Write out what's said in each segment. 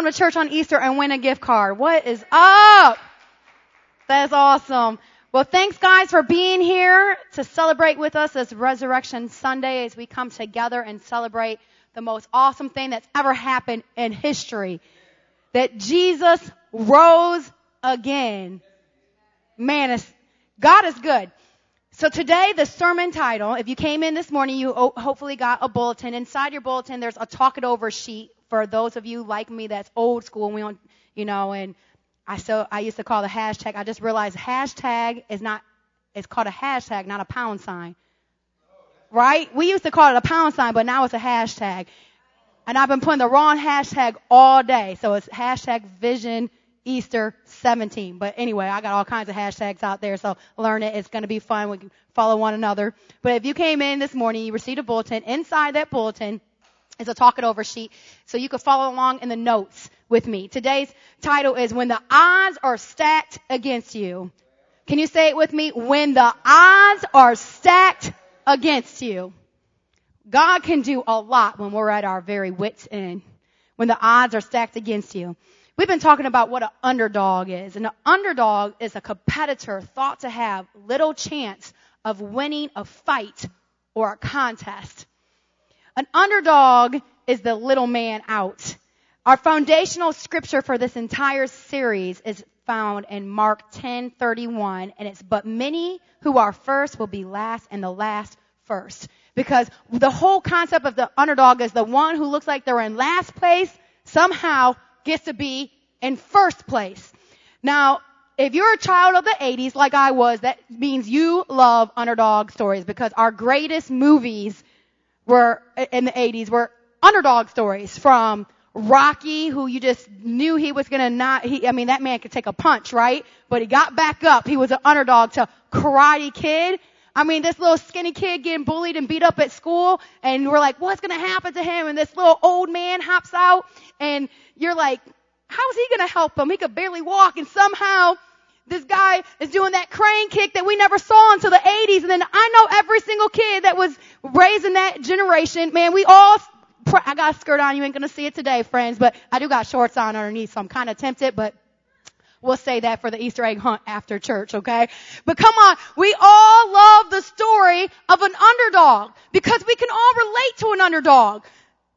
come to church on Easter and win a gift card. What is up? That's awesome. Well, thanks guys for being here to celebrate with us this Resurrection Sunday as we come together and celebrate the most awesome thing that's ever happened in history. That Jesus rose again. Man, God is good. So today, the sermon title, if you came in this morning, you hopefully got a bulletin. Inside your bulletin, there's a talk it over sheet for those of you like me that's old school and we don't, you know, and I so I used to call the hashtag. I just realized hashtag is not it's called a hashtag, not a pound sign. Right? We used to call it a pound sign, but now it's a hashtag. And I've been putting the wrong hashtag all day. So it's hashtag vision Easter 17. But anyway, I got all kinds of hashtags out there, so learn it. It's going to be fun. We can follow one another. But if you came in this morning, you received a bulletin. Inside that bulletin is a talk it over sheet, so you can follow along in the notes with me. Today's title is When the Odds Are Stacked Against You. Can you say it with me? When the odds are stacked against you. God can do a lot when we're at our very wits end. When the odds are stacked against you. We've been talking about what an underdog is. And an underdog is a competitor thought to have little chance of winning a fight or a contest. An underdog is the little man out. Our foundational scripture for this entire series is found in Mark 10:31 and it's but many who are first will be last and the last first. Because the whole concept of the underdog is the one who looks like they're in last place somehow gets to be in first place. Now, if you're a child of the 80s like I was, that means you love underdog stories because our greatest movies were in the 80s were underdog stories from Rocky, who you just knew he was gonna not, he, I mean, that man could take a punch, right? But he got back up. He was an underdog to Karate Kid. I mean, this little skinny kid getting bullied and beat up at school, and we're like, what's gonna happen to him? And this little old man hops out, and you're like, how's he gonna help him? He could barely walk, and somehow this guy is doing that crane kick that we never saw until the 80s. And then I know every single kid that was raised in that generation, man, we all I got a skirt on. You ain't gonna see it today, friends, but I do got shorts on underneath, so I'm kind of tempted, but we'll say that for the Easter egg hunt after church, okay? But come on, we all love the story of an underdog because we can all relate to an underdog.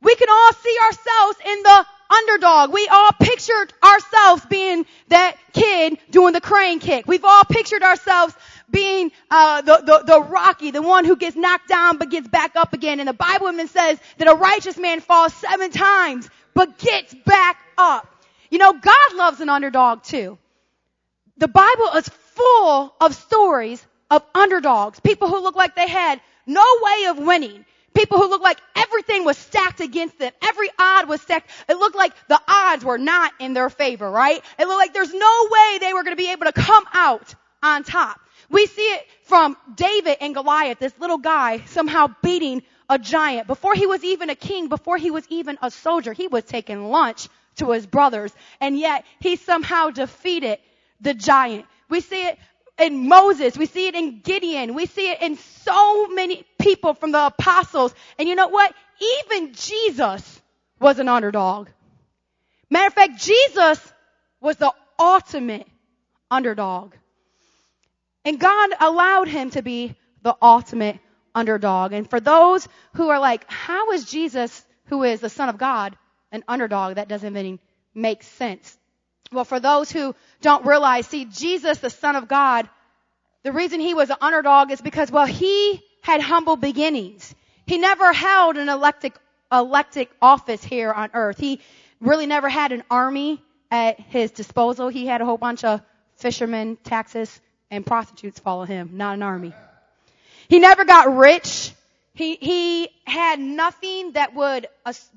We can all see ourselves in the underdog. We all pictured ourselves being that kid doing the crane kick. We've all pictured ourselves being uh, the, the, the Rocky, the one who gets knocked down but gets back up again. And the Bible even says that a righteous man falls seven times but gets back up. You know, God loves an underdog too. The Bible is full of stories of underdogs, people who look like they had no way of winning. People who looked like everything was stacked against them. Every odd was stacked. It looked like the odds were not in their favor, right? It looked like there's no way they were going to be able to come out on top. We see it from David and Goliath, this little guy somehow beating a giant. Before he was even a king, before he was even a soldier, he was taking lunch to his brothers. And yet he somehow defeated the giant. We see it in Moses. We see it in Gideon. We see it in so many people from the apostles. And you know what? Even Jesus was an underdog. Matter of fact, Jesus was the ultimate underdog. And God allowed him to be the ultimate underdog. And for those who are like, how is Jesus, who is the son of God, an underdog? That doesn't even make sense. Well, for those who don't realize, see, Jesus, the Son of God, the reason he was an underdog is because, well, he had humble beginnings. He never held an elected, elected office here on earth. He really never had an army at his disposal. He had a whole bunch of fishermen, taxes, and prostitutes follow him, not an army. He never got rich. He, he had nothing that would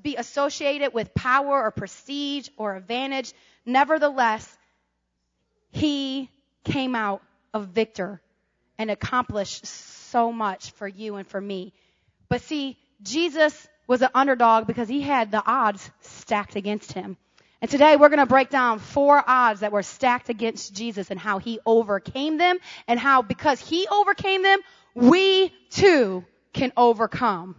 be associated with power or prestige or advantage. Nevertheless, he came out a victor and accomplished so much for you and for me. But see, Jesus was an underdog because he had the odds stacked against him. And today we're going to break down four odds that were stacked against Jesus and how he overcame them and how because he overcame them, we too can overcome.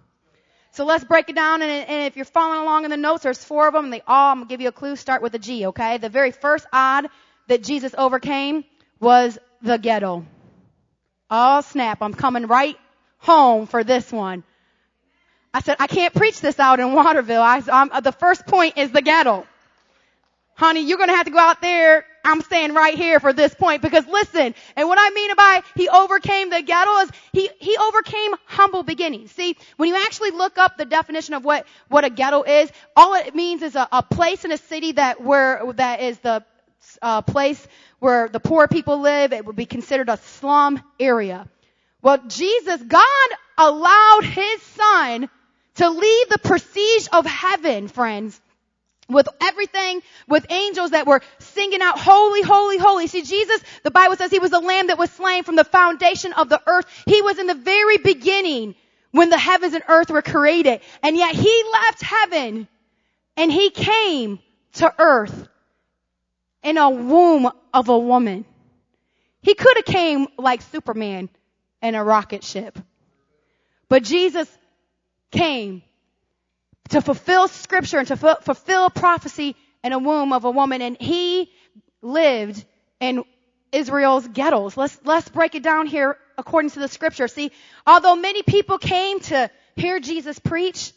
So let's break it down. And, and if you're following along in the notes, there's four of them. And they all, I'm going to give you a clue, start with a G, okay? The very first odd that Jesus overcame was the ghetto. Oh snap, I'm coming right home for this one. I said, I can't preach this out in Waterville. I, the first point is the ghetto. Honey, you're gonna have to go out there. I'm staying right here for this point because listen, and what I mean by he overcame the ghetto is he, he overcame humble beginnings. See, when you actually look up the definition of what, what a ghetto is, all it means is a, a place in a city that where, that is the uh, place where the poor people live. It would be considered a slum area. Well, Jesus, God allowed His Son to leave the prestige of heaven, friends, with everything, with angels that were singing out, holy, holy, holy. See, Jesus, the Bible says He was the lamb that was slain from the foundation of the earth. He was in the very beginning when the heavens and earth were created. And yet He left heaven and He came to earth in a womb of a woman. He could have came like Superman in a rocket ship. But Jesus came to fulfill scripture and to f- fulfill prophecy in a womb of a woman and he lived in Israel's ghettos. Let's, let's break it down here according to the scripture. See, although many people came to hear Jesus preach,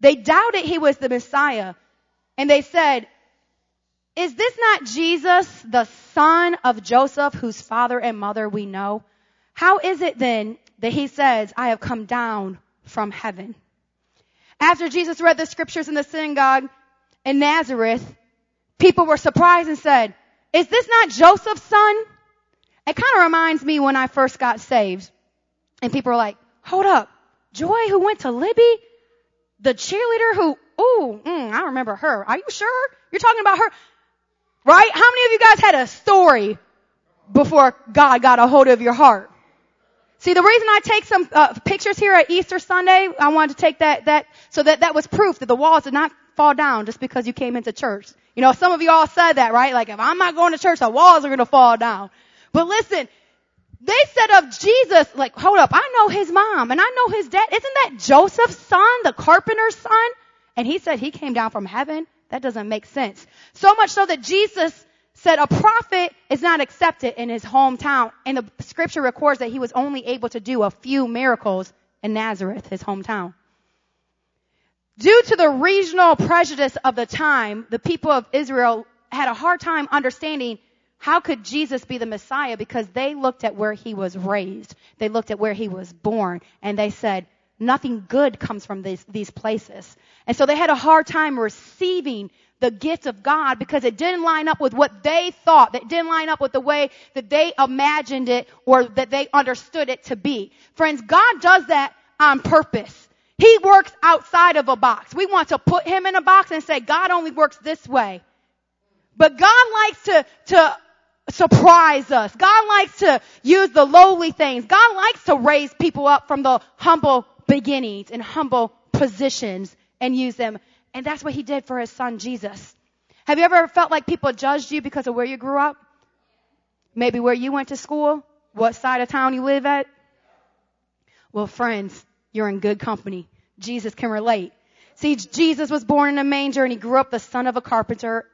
they doubted he was the Messiah. And they said, is this not Jesus, the son of Joseph, whose father and mother we know? How is it then that he says, I have come down from heaven? After Jesus read the scriptures in the synagogue in Nazareth, people were surprised and said, is this not Joseph's son? It kind of reminds me when I first got saved. And people were like, hold up, Joy who went to Libbey? The cheerleader who, ooh, mm, I remember her. Are you sure? You're talking about her? Right? How many of you guys had a story before God got a hold of your heart? See, the reason I take some uh, pictures here at Easter Sunday, I wanted to take that, that, so that that was proof that the walls did not fall down just because you came into church. You know, some of you all said that, right? Like, if I'm not going to church, the walls are going to fall down. But listen, they said of Jesus, like, hold up, I know his mom and I know his dad. Isn't that Joseph's son, the carpenter's son? And he said he came down from heaven. That doesn't make sense. So much so that Jesus said a prophet is not accepted in his hometown. And the scripture records that he was only able to do a few miracles in Nazareth, his hometown. Due to the regional prejudice of the time, the people of Israel had a hard time understanding how could Jesus be the Messiah because they looked at where he was raised. They looked at where he was born and they said, nothing good comes from these, these places. And so they had a hard time receiving the gifts of God because it didn't line up with what they thought. It didn't line up with the way that they imagined it or that they understood it to be. Friends, God does that on purpose. He works outside of a box. We want to put him in a box and say, God only works this way. But God likes to, to surprise us. God likes to use the lowly things. God likes to raise people up from the humble beginnings and humble positions and use them. And that's what he did for his son Jesus. Have you ever felt like people judged you because of where you grew up? Maybe where you went to school? What side of town you live at? Well, friends, you're in good company. Jesus can relate. See, Jesus was born in a manger and he grew up the son of a carpenter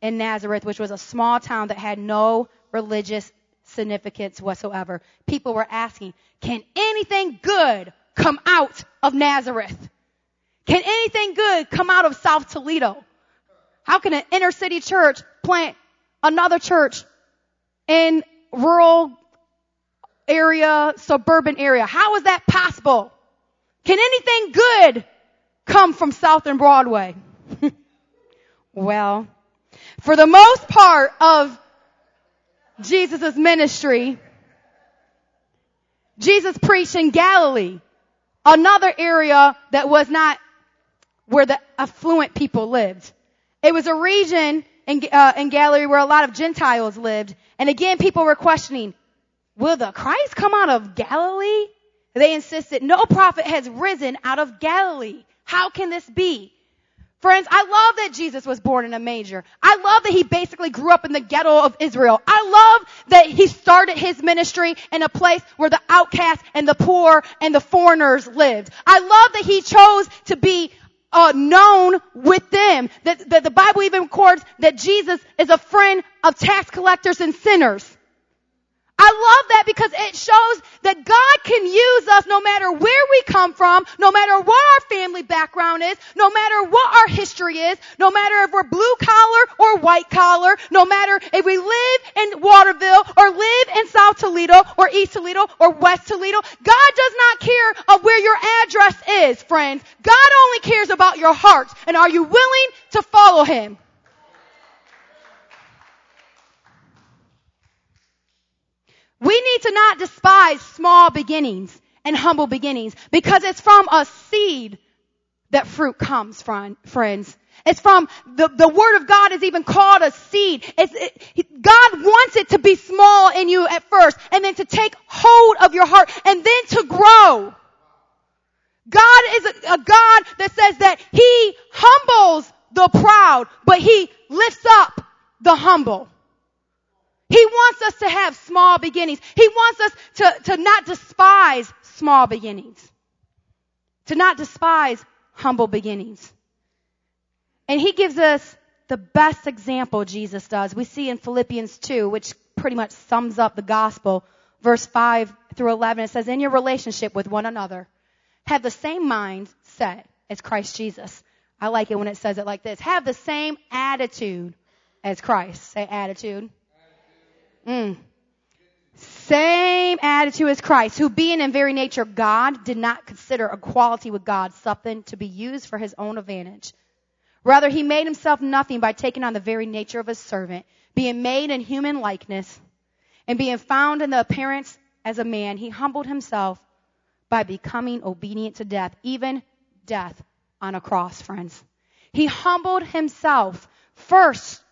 in Nazareth, which was a small town that had no religious significance whatsoever. People were asking, can anything good come out of Nazareth? Can anything good come out of South Toledo? How can an inner city church plant another church in rural area, suburban area? How is that possible? Can anything good come from Southern Broadway? well, for the most part of Jesus' ministry, Jesus preached in Galilee, another area that was not where the affluent people lived. It was a region in, uh, in Galilee where a lot of Gentiles lived. And again, people were questioning, will the Christ come out of Galilee? They insisted, no prophet has risen out of Galilee. How can this be? Friends, I love that Jesus was born in a manger. I love that he basically grew up in the ghetto of Israel. I love that he started his ministry in a place where the outcasts and the poor and the foreigners lived. I love that he chose to be uh, known with them. That, that the Bible even records that Jesus is a friend of tax collectors and sinners. I love that because it shows that God can use us no matter where we come from, no matter what our family background is, no matter what our history is, no matter if we're blue collar or white collar, no matter if we live in Waterville or live in South Toledo or East Toledo or West Toledo. God does not care of where your address is, friends. God only cares about your heart and are you willing to follow Him? We need to not despise small beginnings and humble beginnings because it's from a seed that fruit comes from, friends. It's from the, the word of God is even called a seed. It, God wants it to be small in you at first and then to take hold of your heart and then to grow. God is a, a God that says that He humbles the proud, but He lifts up the humble. He wants us to have small beginnings. He wants us to, to not despise small beginnings. To not despise humble beginnings. And he gives us the best example Jesus does. We see in Philippians 2, which pretty much sums up the gospel, verse 5 through 11. It says, in your relationship with one another, have the same mind set as Christ Jesus. I like it when it says it like this. Have the same attitude as Christ. Say attitude. Mm. Same attitude as Christ, who being in very nature God, did not consider equality with God something to be used for his own advantage. Rather, he made himself nothing by taking on the very nature of a servant, being made in human likeness, and being found in the appearance as a man, he humbled himself by becoming obedient to death, even death on a cross, friends. He humbled himself first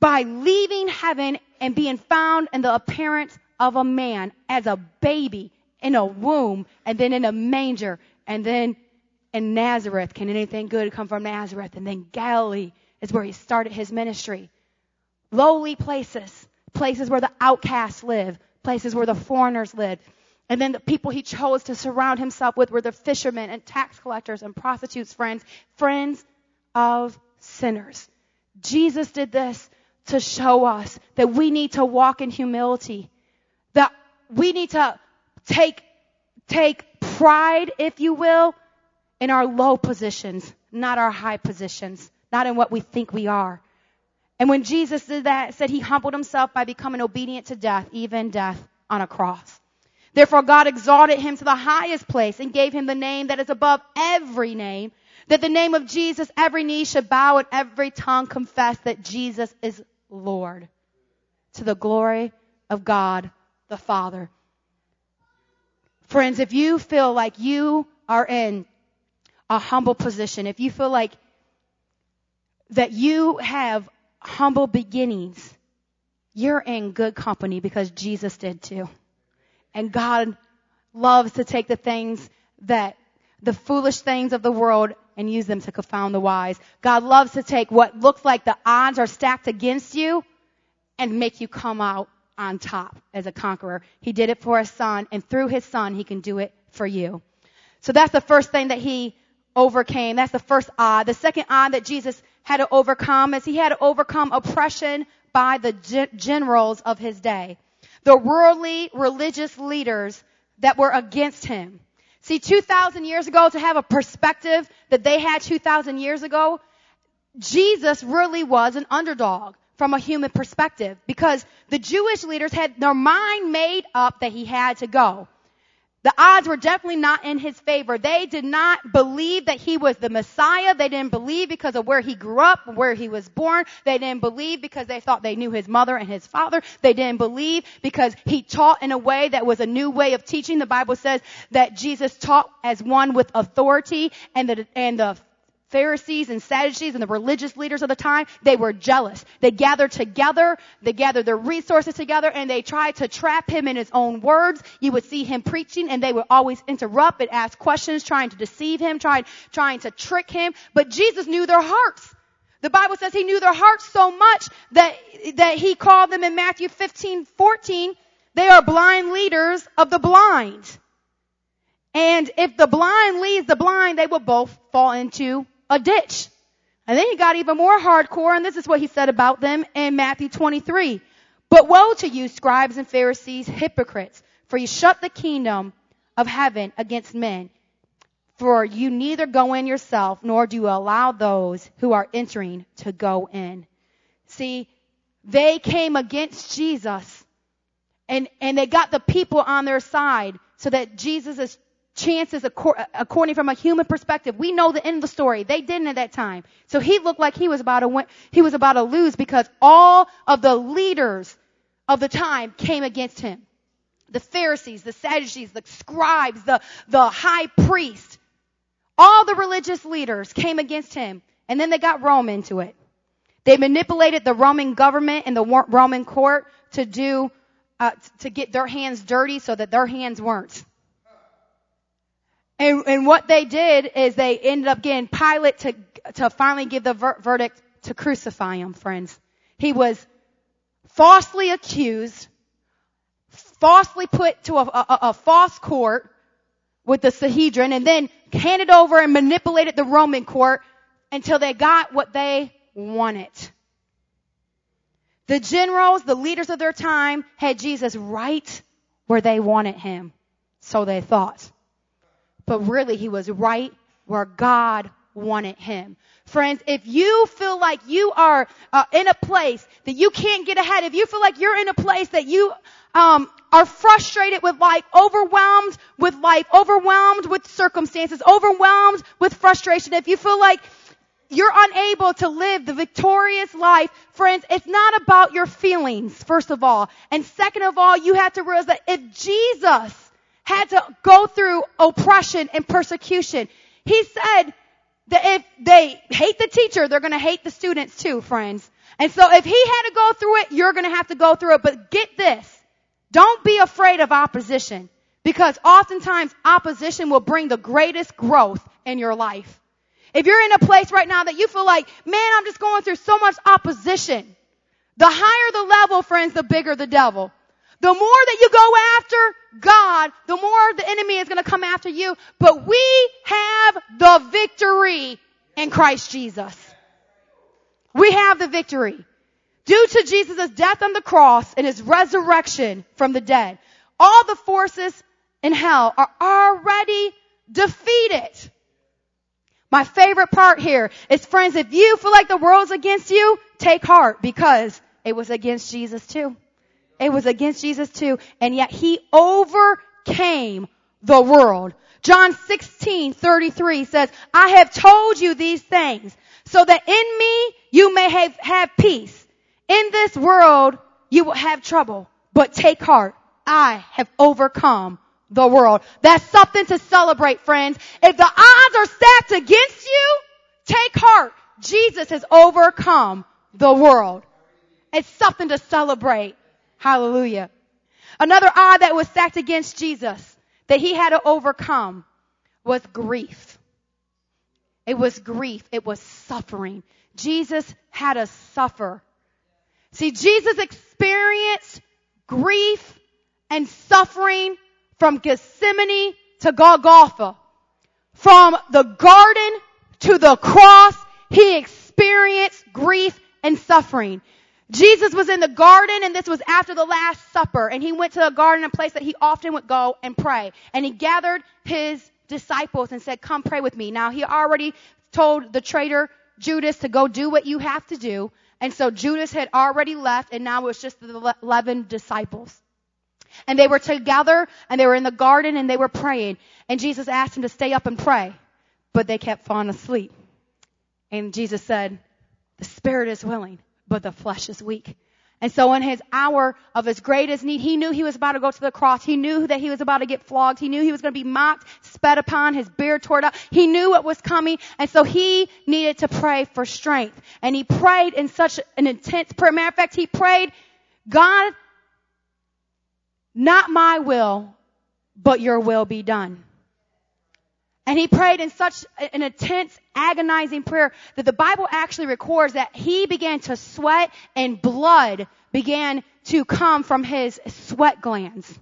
by leaving heaven and being found in the appearance of a man as a baby in a womb and then in a manger and then in Nazareth. Can anything good come from Nazareth? And then Galilee is where he started his ministry. Lowly places, places where the outcasts live, places where the foreigners live. And then the people he chose to surround himself with were the fishermen and tax collectors and prostitutes, friends, friends of sinners. Jesus did this to show us that we need to walk in humility, that we need to take, take pride, if you will, in our low positions, not our high positions, not in what we think we are. And when Jesus did that, said he humbled himself by becoming obedient to death, even death on a cross. Therefore God exalted him to the highest place and gave him the name that is above every name, that the name of Jesus every knee should bow and every tongue confess that Jesus is Lord to the glory of God the Father. Friends, if you feel like you are in a humble position, if you feel like that you have humble beginnings, you're in good company because Jesus did too. And God loves to take the things that the foolish things of the world and use them to confound the wise. God loves to take what looks like the odds are stacked against you and make you come out on top as a conqueror. He did it for his son, and through his son, he can do it for you. So that's the first thing that he overcame. That's the first odd. The second odd that Jesus had to overcome is he had to overcome oppression by the generals of his day. The worldly religious leaders that were against him. See, 2,000 years ago, to have a perspective that they had 2,000 years ago, Jesus really was an underdog from a human perspective because the Jewish leaders had their mind made up that he had to go. The odds were definitely not in his favor. They did not believe that he was the Messiah. They didn't believe because of where he grew up, where he was born. They didn't believe because they thought they knew his mother and his father. They didn't believe because he taught in a way that was a new way of teaching. The Bible says that Jesus taught as one with authority and the, and the Pharisees and Sadducees and the religious leaders of the time, they were jealous. They gathered together, they gathered their resources together, and they tried to trap him in his own words. You would see him preaching, and they would always interrupt and ask questions, trying to deceive him, trying, trying to trick him. But Jesus knew their hearts. The Bible says he knew their hearts so much that, that he called them in Matthew 15, 14, they are blind leaders of the blind. And if the blind leads the blind, they will both fall into a ditch. And then he got even more hardcore, and this is what he said about them in Matthew 23. But woe to you, scribes and Pharisees, hypocrites, for you shut the kingdom of heaven against men. For you neither go in yourself, nor do you allow those who are entering to go in. See, they came against Jesus, and, and they got the people on their side so that Jesus' chances according from a human perspective. We know the end of the story. They didn't at that time. So he looked like he was about to win, he was about to lose because all of the leaders of the time came against him. The Pharisees, the Sadducees, the scribes, the, the high priest, all the religious leaders came against him. And then they got Rome into it. They manipulated the Roman government and the Roman court to do, uh, to get their hands dirty so that their hands weren't. And, and what they did is they ended up getting Pilate to, to finally give the ver- verdict to crucify him, friends. He was falsely accused, falsely put to a, a, a false court with the Sanhedrin, and then handed over and manipulated the Roman court until they got what they wanted. The generals, the leaders of their time, had Jesus right where they wanted him. So they thought but really he was right where God wanted him. Friends, if you feel like you are uh, in a place that you can't get ahead, if you feel like you're in a place that you um, are frustrated with life, overwhelmed with life, overwhelmed with circumstances, overwhelmed with frustration, if you feel like you're unable to live the victorious life, friends, it's not about your feelings, first of all. And second of all, you have to realize that if Jesus had to go through oppression and persecution. He said that if they hate the teacher, they're going to hate the students too, friends. And so if he had to go through it, you're going to have to go through it. But get this. Don't be afraid of opposition because oftentimes opposition will bring the greatest growth in your life. If you're in a place right now that you feel like, man, I'm just going through so much opposition. The higher the level, friends, the bigger the devil. The more that you go after God, the more the enemy is going to come after you. But we have the victory in Christ Jesus. We have the victory. Due to Jesus' death on the cross and his resurrection from the dead, all the forces in hell are already defeated. My favorite part here is friends, if you feel like the world's against you, take heart because it was against Jesus too. It was against Jesus too. And yet he overcame the world. John 16, 33 says, I have told you these things so that in me you may have, have peace. In this world you will have trouble, but take heart. I have overcome the world. That's something to celebrate, friends. If the odds are stacked against you, take heart. Jesus has overcome the world. It's something to celebrate. Hallelujah. Another odd that was stacked against Jesus that he had to overcome was grief. It was grief. It was suffering. Jesus had to suffer. See, Jesus experienced grief and suffering from Gethsemane to Golgotha. From the garden to the cross, he experienced grief and suffering. Jesus was in the garden and this was after the last supper and he went to the garden, a place that he often would go and pray. And he gathered his disciples and said, come pray with me. Now he already told the traitor Judas to go do what you have to do. And so Judas had already left and now it was just the 11 disciples. And they were together and they were in the garden and they were praying. And Jesus asked them to stay up and pray, but they kept falling asleep. And Jesus said, the spirit is willing, but the flesh is weak. And so in his hour of his greatest need, he knew he was about to go to the cross. He knew that he was about to get flogged. He knew he was going to be mocked, spat upon, his beard torn up. He knew what was coming. And so he needed to pray for strength. And he prayed in such an intense prayer. Matter of fact, he prayed, God, not my will, but your will be done. And he prayed in such an intense, agonizing prayer that the Bible actually records that he began to sweat and blood began to come from his sweat glands.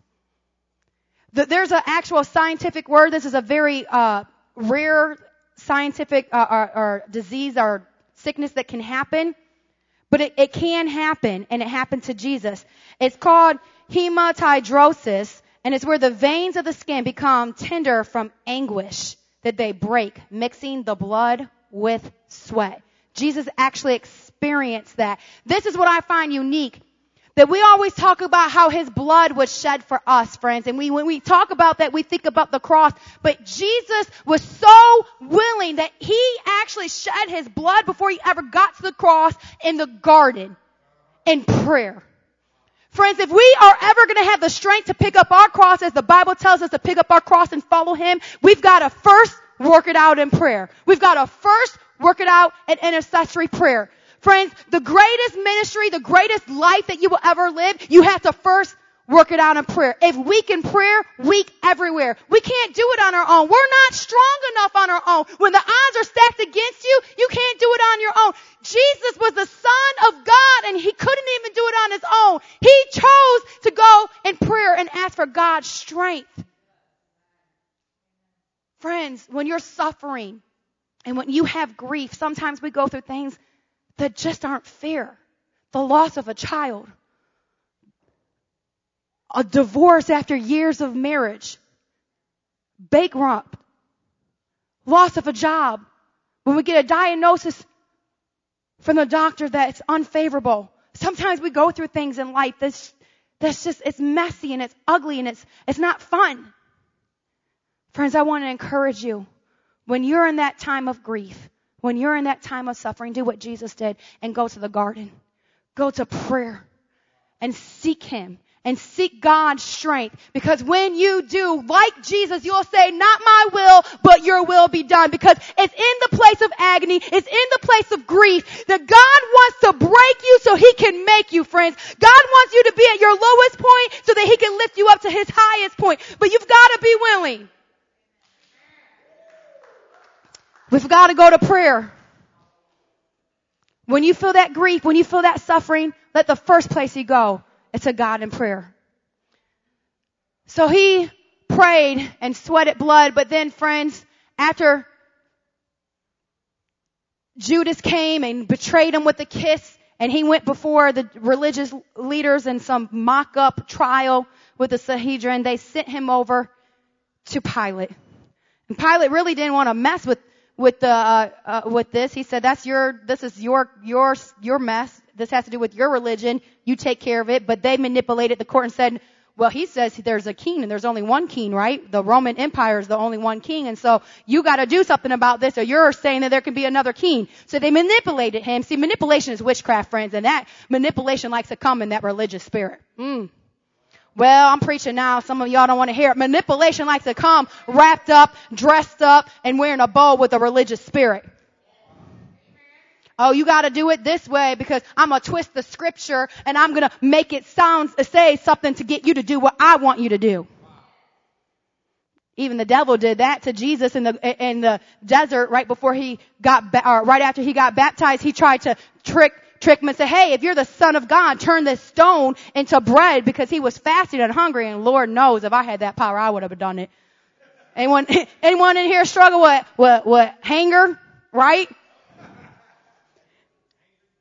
There's an actual scientific word. This is a very uh, rare scientific uh, or, or, disease or sickness that can happen, but it, it can happen, and it happened to Jesus. It's called hematidrosis, and it's where the veins of the skin become tender from anguish that they break, mixing the blood with sweat. Jesus actually experienced that. This is what I find unique. That we always talk about how his blood was shed for us, friends. And we, when we talk about that, we think about the cross. But Jesus was so willing that he actually shed his blood before he ever got to the cross in the garden in prayer. Friends, if we are ever going to have the strength to pick up our cross as the Bible tells us to pick up our cross and follow Him, we've got to first work it out in prayer. We've got to first work it out in intercessory prayer. Friends, the greatest ministry, the greatest life that you will ever live, you have to first work it out in prayer. If weak in prayer, weak everywhere. We can't do it on our own. We're not strong enough on our own. When the odds are stacked against you, you can't do it on your own. Jesus was the Son of God and he couldn't even do it on his own. He chose to go in prayer and ask for God's strength. Friends, when you're suffering and when you have grief, sometimes we go through things that just aren't fair. The loss of a child, a divorce after years of marriage, bankrupt, loss of a job, when we get a diagnosis from the doctor that's unfavorable. Sometimes we go through things in life that's, that's just, it's messy and it's ugly and it's, it's not fun. Friends, I want to encourage you. When you're in that time of grief, when you're in that time of suffering, do what Jesus did and go to the garden. Go to prayer and seek Him and seek God's strength. Because when you do, like Jesus, you'll say, not my will, but your will be done. Because it's in the place of agony, it's in the place of grief that God wants to break you so He can make you, friends. God wants you to be at your lowest point so that He can lift you up to His highest point. But you've got to be willing. We've got to go to prayer. When you feel that grief, when you feel that suffering, let the first place you go is a God in prayer. So he prayed and sweated blood, but then friends, after Judas came and betrayed him with a kiss, and he went before the religious leaders in some mock-up trial with the Sanhedrin, they sent him over to Pilate. And Pilate really didn't want to mess with with the uh, uh, with this. He said, "That's your this is your your your mess. This has to do with your religion. You take care of it." But they manipulated the court and said, "Well, he says there's a king and there's only one king, right? The Roman Empire is the only one king, and so you got to do something about this, or you're saying that there can be another king." So they manipulated him. See, manipulation is witchcraft, friends, and that manipulation likes to come in that religious spirit. Mm. Well, I'm preaching now. Some of y'all don't want to hear it. Manipulation likes to come wrapped up, dressed up, and wearing a bow with a religious spirit. Oh, you gotta do it this way because I'm gonna twist the scripture and I'm gonna make it sound, say something to get you to do what I want you to do. Even the devil did that to Jesus in the, in the desert right before he got, or right after he got baptized. He tried to trick trick him and say, hey, if you're the son of God, turn this stone into bread because he was fasting and hungry and Lord knows if I had that power, I would have done it. Anyone, anyone in here struggle with, with, with hunger, right?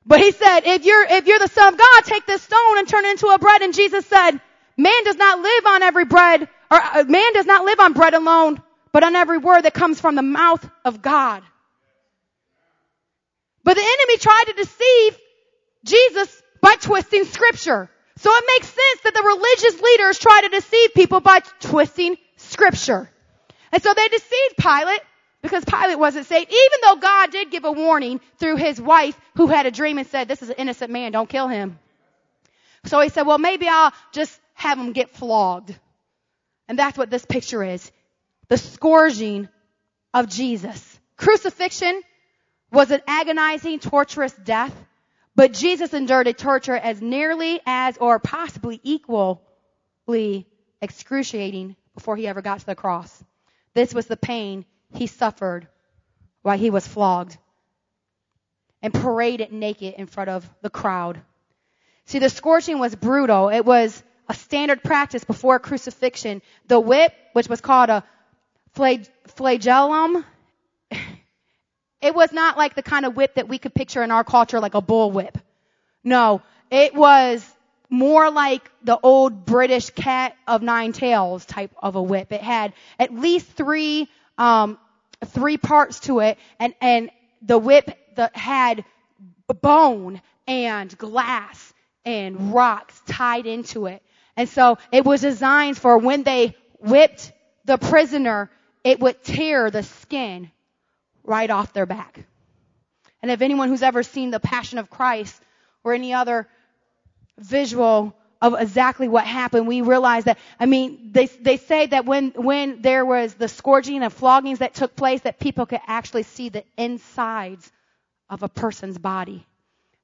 But he said, if you're, if you're the son of God, take this stone and turn it into a bread. And Jesus said, man does not live on every bread, or uh, man does not live on bread alone, but on every word that comes from the mouth of God. But the enemy tried to deceive Jesus by twisting scripture. So it makes sense that the religious leaders try to deceive people by twisting scripture. And so they deceived Pilate because Pilate wasn't saved, even though God did give a warning through his wife who had a dream and said, this is an innocent man, don't kill him. So he said, well, maybe I'll just have him get flogged. And that's what this picture is. The scourging of Jesus. Crucifixion was an agonizing, torturous death, but Jesus endured a torture as nearly as or possibly equally excruciating before he ever got to the cross. This was the pain he suffered while he was flogged and paraded naked in front of the crowd. See, the scourging was brutal. It was a standard practice before crucifixion. The whip, which was called a flagellum, it was not like the kind of whip that we could picture in our culture like a bull whip. No, it was more like the old British cat of nine tails type of a whip. It had at least three, um, three parts to it, and and the whip that had bone and glass and rocks tied into it. And so it was designed for when they whipped the prisoner, it would tear the skin right off their back. And if anyone who's ever seen the Passion of Christ or any other visual of exactly what happened, we realize that, I mean, they, they say that when, when there was the scourging and floggings that took place, that people could actually see the insides of a person's body.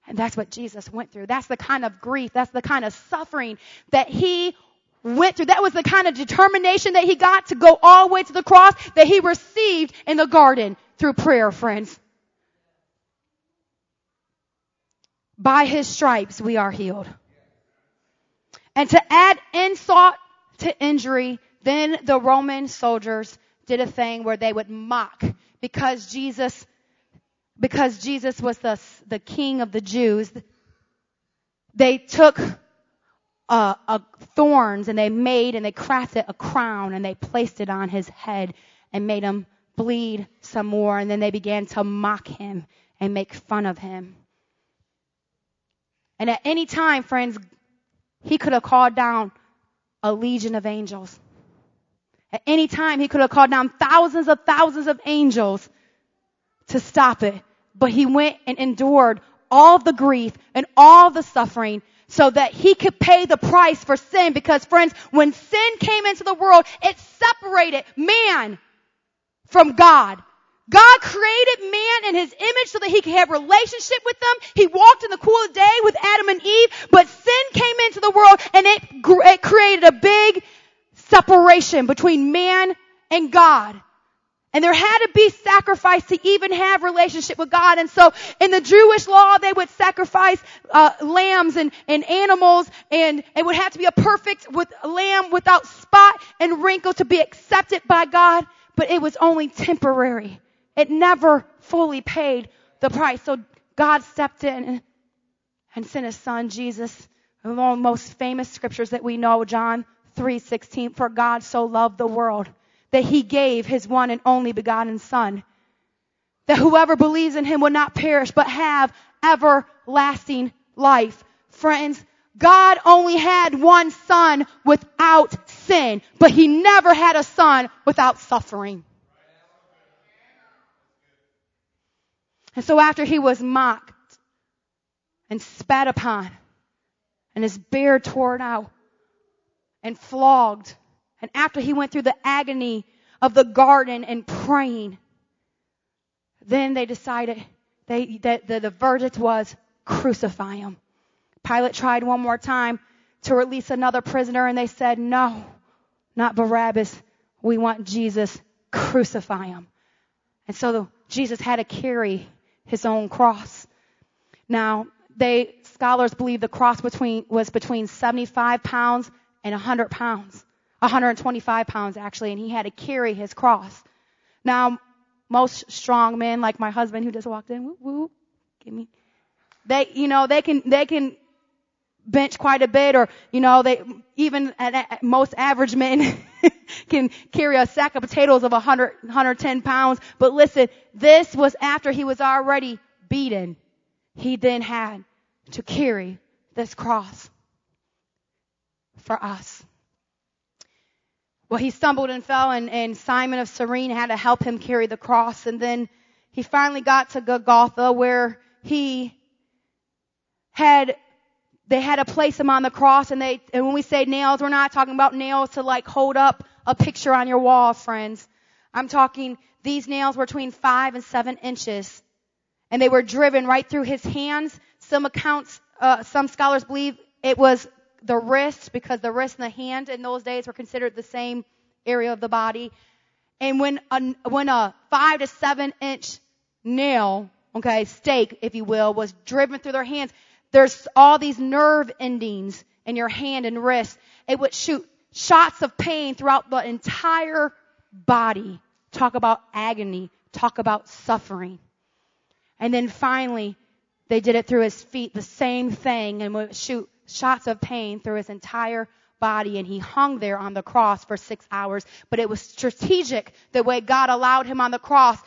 And that's what Jesus went through. That's the kind of grief, that's the kind of suffering that he went through. That was the kind of determination that he got to go all the way to the cross that he received in the garden through prayer, friends. By his stripes we are healed. And to add insult to injury, then the Roman soldiers did a thing where they would mock because Jesus, because Jesus was the, the king of the Jews. They took uh, uh, thorns and they made and they crafted a crown and they placed it on his head and made him bleed some more. And then they began to mock him and make fun of him. And at any time, friends, he could have called down a legion of angels. At any time, he could have called down thousands of thousands of angels to stop it. But he went and endured all the grief and all the suffering so that he could pay the price for sin because friends, when sin came into the world, it separated man from God. God created man in his image so that he could have relationship with them. He walked in the cool of day with Adam and Eve, but sin came into the world and it, it created a big separation between man and God. And there had to be sacrifice to even have relationship with God. And so in the Jewish law, they would sacrifice uh, lambs and, and animals, and it would have to be a perfect with lamb without spot and wrinkle to be accepted by God. But it was only temporary. It never fully paid the price. So God stepped in and sent his son Jesus. One of the most famous scriptures that we know, John 3:16, for God so loved the world that he gave his one and only begotten son. That whoever believes in him will not perish, but have everlasting life. Friends, God only had one son without sin, but he never had a son without suffering. And so after he was mocked and spat upon and his beard torn out and flogged and after he went through the agony of the garden and praying, then they decided they, that the, the verdict was crucify him. Pilate tried one more time to release another prisoner and they said, no, not Barabbas. We want Jesus. Crucify him. And so Jesus had to carry his own cross. Now, they, scholars believe the cross between, was between 75 pounds and 100 pounds. 125 pounds actually, and he had to carry his cross. Now, most strong men, like my husband who just walked in, woo woo, give me, they, you know, they can, they can bench quite a bit, or you know, they even at, at most average men can carry a sack of potatoes of 100, 110 pounds. But listen, this was after he was already beaten. He then had to carry this cross for us. Well, he stumbled and fell, and, and Simon of Cyrene had to help him carry the cross. And then he finally got to Golgotha, where he had they had to place him on the cross and they, and when we say nails, we're not talking about nails to like hold up a picture on your wall, friends. I'm talking these nails were between five and seven inches and they were driven right through his hands. Some accounts, uh, some scholars believe it was the wrist because the wrist and the hand in those days were considered the same area of the body. And when a, when a five to seven inch nail, okay, stake, if you will, was driven through their hands, there's all these nerve endings in your hand and wrist. It would shoot shots of pain throughout the entire body. Talk about agony. Talk about suffering. And then finally, they did it through his feet, the same thing, and would shoot shots of pain through his entire body and he hung there on the cross for six hours. But it was strategic the way God allowed him on the cross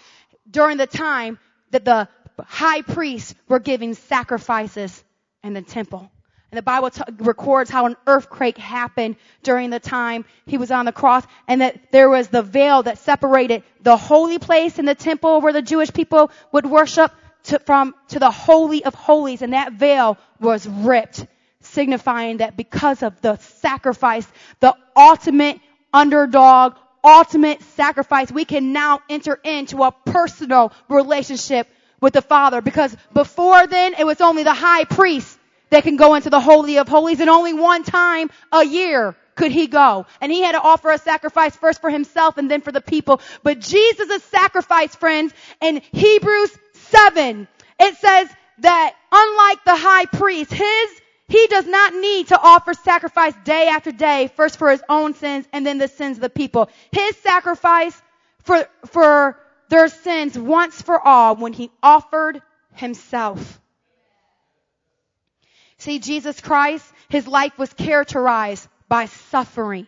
during the time that the high priests were giving sacrifices in the temple. And the Bible t- records how an earthquake happened during the time he was on the cross and that there was the veil that separated the holy place in the temple where the Jewish people would worship to, from, to the holy of holies and that veil was ripped signifying that because of the sacrifice, the ultimate underdog, ultimate sacrifice, we can now enter into a personal relationship with the Father. Because before then, it was only the high priest that can go into the Holy of Holies and only one time a year could he go. And he had to offer a sacrifice first for himself and then for the people. But Jesus' sacrifice, friends, in Hebrews 7, it says that unlike the high priest, his he does not need to offer sacrifice day after day, first for his own sins and then the sins of the people. His sacrifice for, for their sins once for all when he offered himself. See, Jesus Christ, his life was characterized by suffering.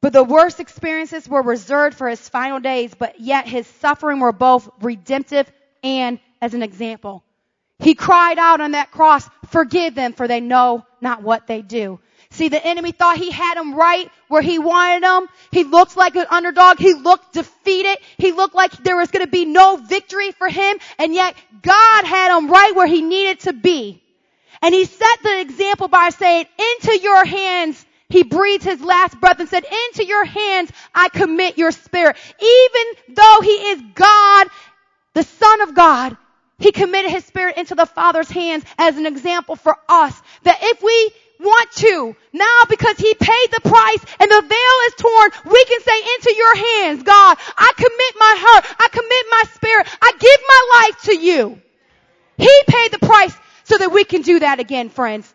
But the worst experiences were reserved for his final days, but yet his suffering were both redemptive and as an example. He cried out on that cross, forgive them for they know not what they do. See, the enemy thought he had him right where he wanted him. He looked like an underdog. He looked defeated. He looked like there was going to be no victory for him. And yet God had him right where he needed to be. And he set the example by saying, into your hands, he breathed his last breath and said, into your hands I commit your spirit. Even though he is God, the son of God, he committed his spirit into the Father's hands as an example for us. That if we want to, now because he paid the price and the veil is torn, we can say into your hands, God, I commit my heart, I commit my spirit, I give my life to you. He paid the price so that we can do that again, friends.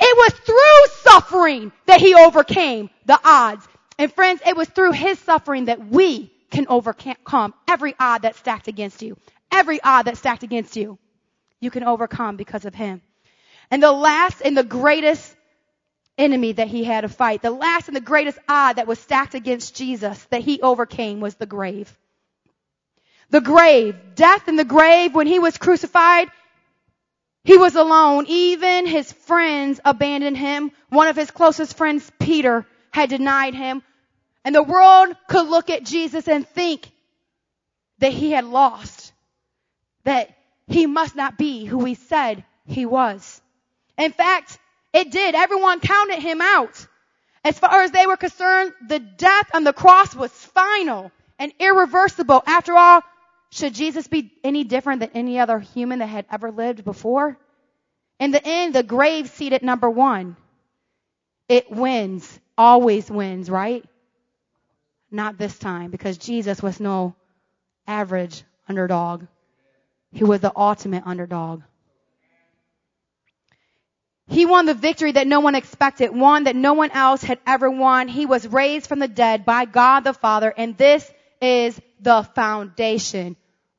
It was through suffering that he overcame the odds. And friends, it was through his suffering that we can overcome every odd that's stacked against you every odd that stacked against you, you can overcome because of him. And the last and the greatest enemy that he had to fight, the last and the greatest odd that was stacked against Jesus that he overcame was the grave. The grave, death in the grave when he was crucified, he was alone. Even his friends abandoned him. One of his closest friends, Peter, had denied him. And the world could look at Jesus and think that he had lost that he must not be who he said he was. In fact, it did. Everyone counted him out. As far as they were concerned, the death on the cross was final and irreversible. After all, should Jesus be any different than any other human that had ever lived before? In the end, the grave seat at number one. It wins, always wins, right? Not this time, because Jesus was no average underdog. He was the ultimate underdog. He won the victory that no one expected, one that no one else had ever won. He was raised from the dead by God the Father, and this is the foundation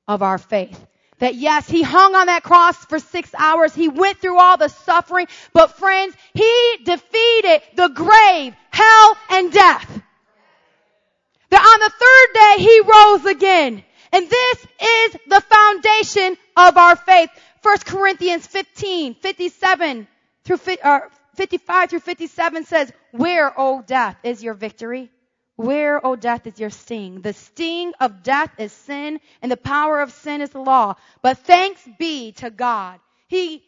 of our faith. That yes, he hung on that cross for six hours. He went through all the suffering, but friends, he defeated the grave, hell, and death. That on the third day he rose again. And this is the foundation of our faith. 1 Corinthians 15, 57 through, uh, 55 through 57 says, where, O death, is your victory? Where, O death, is your sting? The sting of death is sin, and the power of sin is the law. But thanks be to God. He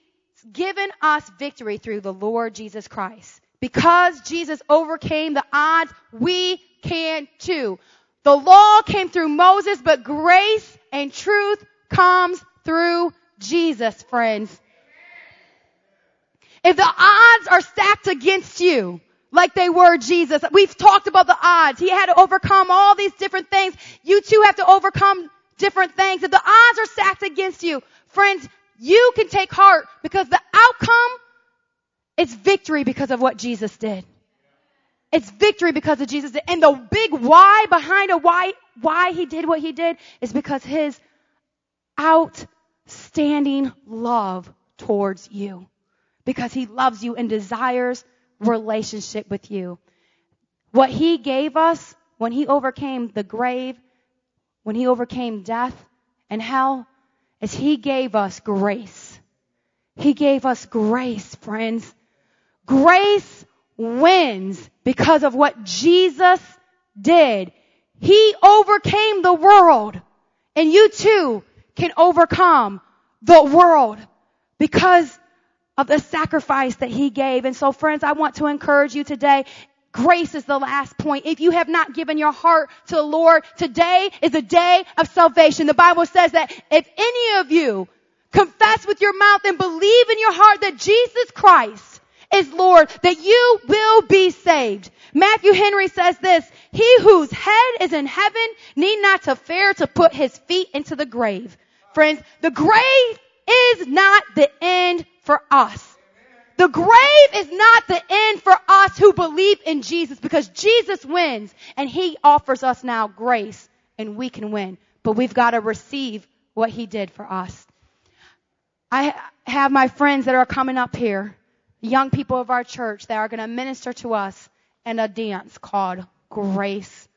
given us victory through the Lord Jesus Christ. Because Jesus overcame the odds, we can too. The law came through Moses, but grace and truth comes through Jesus, friends. If the odds are stacked against you, like they were Jesus, we've talked about the odds. He had to overcome all these different things. You too have to overcome different things. If the odds are stacked against you, friends, you can take heart because the outcome is victory because of what Jesus did. It's victory because of Jesus. And the big why behind it, why, why he did what he did is because his outstanding love towards you. Because he loves you and desires relationship with you. What he gave us when he overcame the grave, when he overcame death and hell, is he gave us grace. He gave us grace, friends. Grace wins because of what Jesus did. He overcame the world and you too can overcome the world because of the sacrifice that he gave. And so friends, I want to encourage you today. Grace is the last point. If you have not given your heart to the Lord, today is a day of salvation. The Bible says that if any of you confess with your mouth and believe in your heart that Jesus Christ is Lord, that you will be saved. Matthew Henry says this, he whose head is in heaven need not to fear to put his feet into the grave. Friends, the grave is not the end for us. The grave is not the end for us who believe in Jesus because Jesus wins and he offers us now grace and we can win. But we've got to receive what he did for us. I have my friends that are coming up here young people of our church that are going to minister to us in a dance called Grace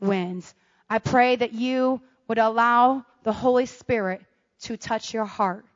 Wins. I pray that you would allow the Holy Spirit to touch your heart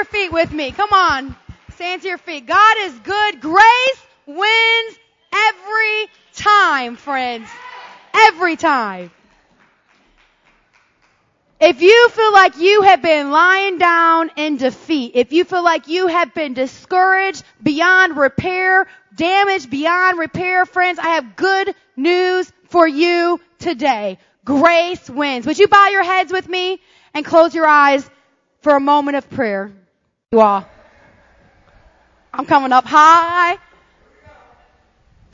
your feet with me. Come on. Stand to your feet. God is good. Grace wins every time, friends. Every time. If you feel like you have been lying down in defeat, if you feel like you have been discouraged beyond repair, damaged beyond repair, friends, I have good news for you today. Grace wins. Would you bow your heads with me and close your eyes for a moment of prayer? You all. I'm coming up high.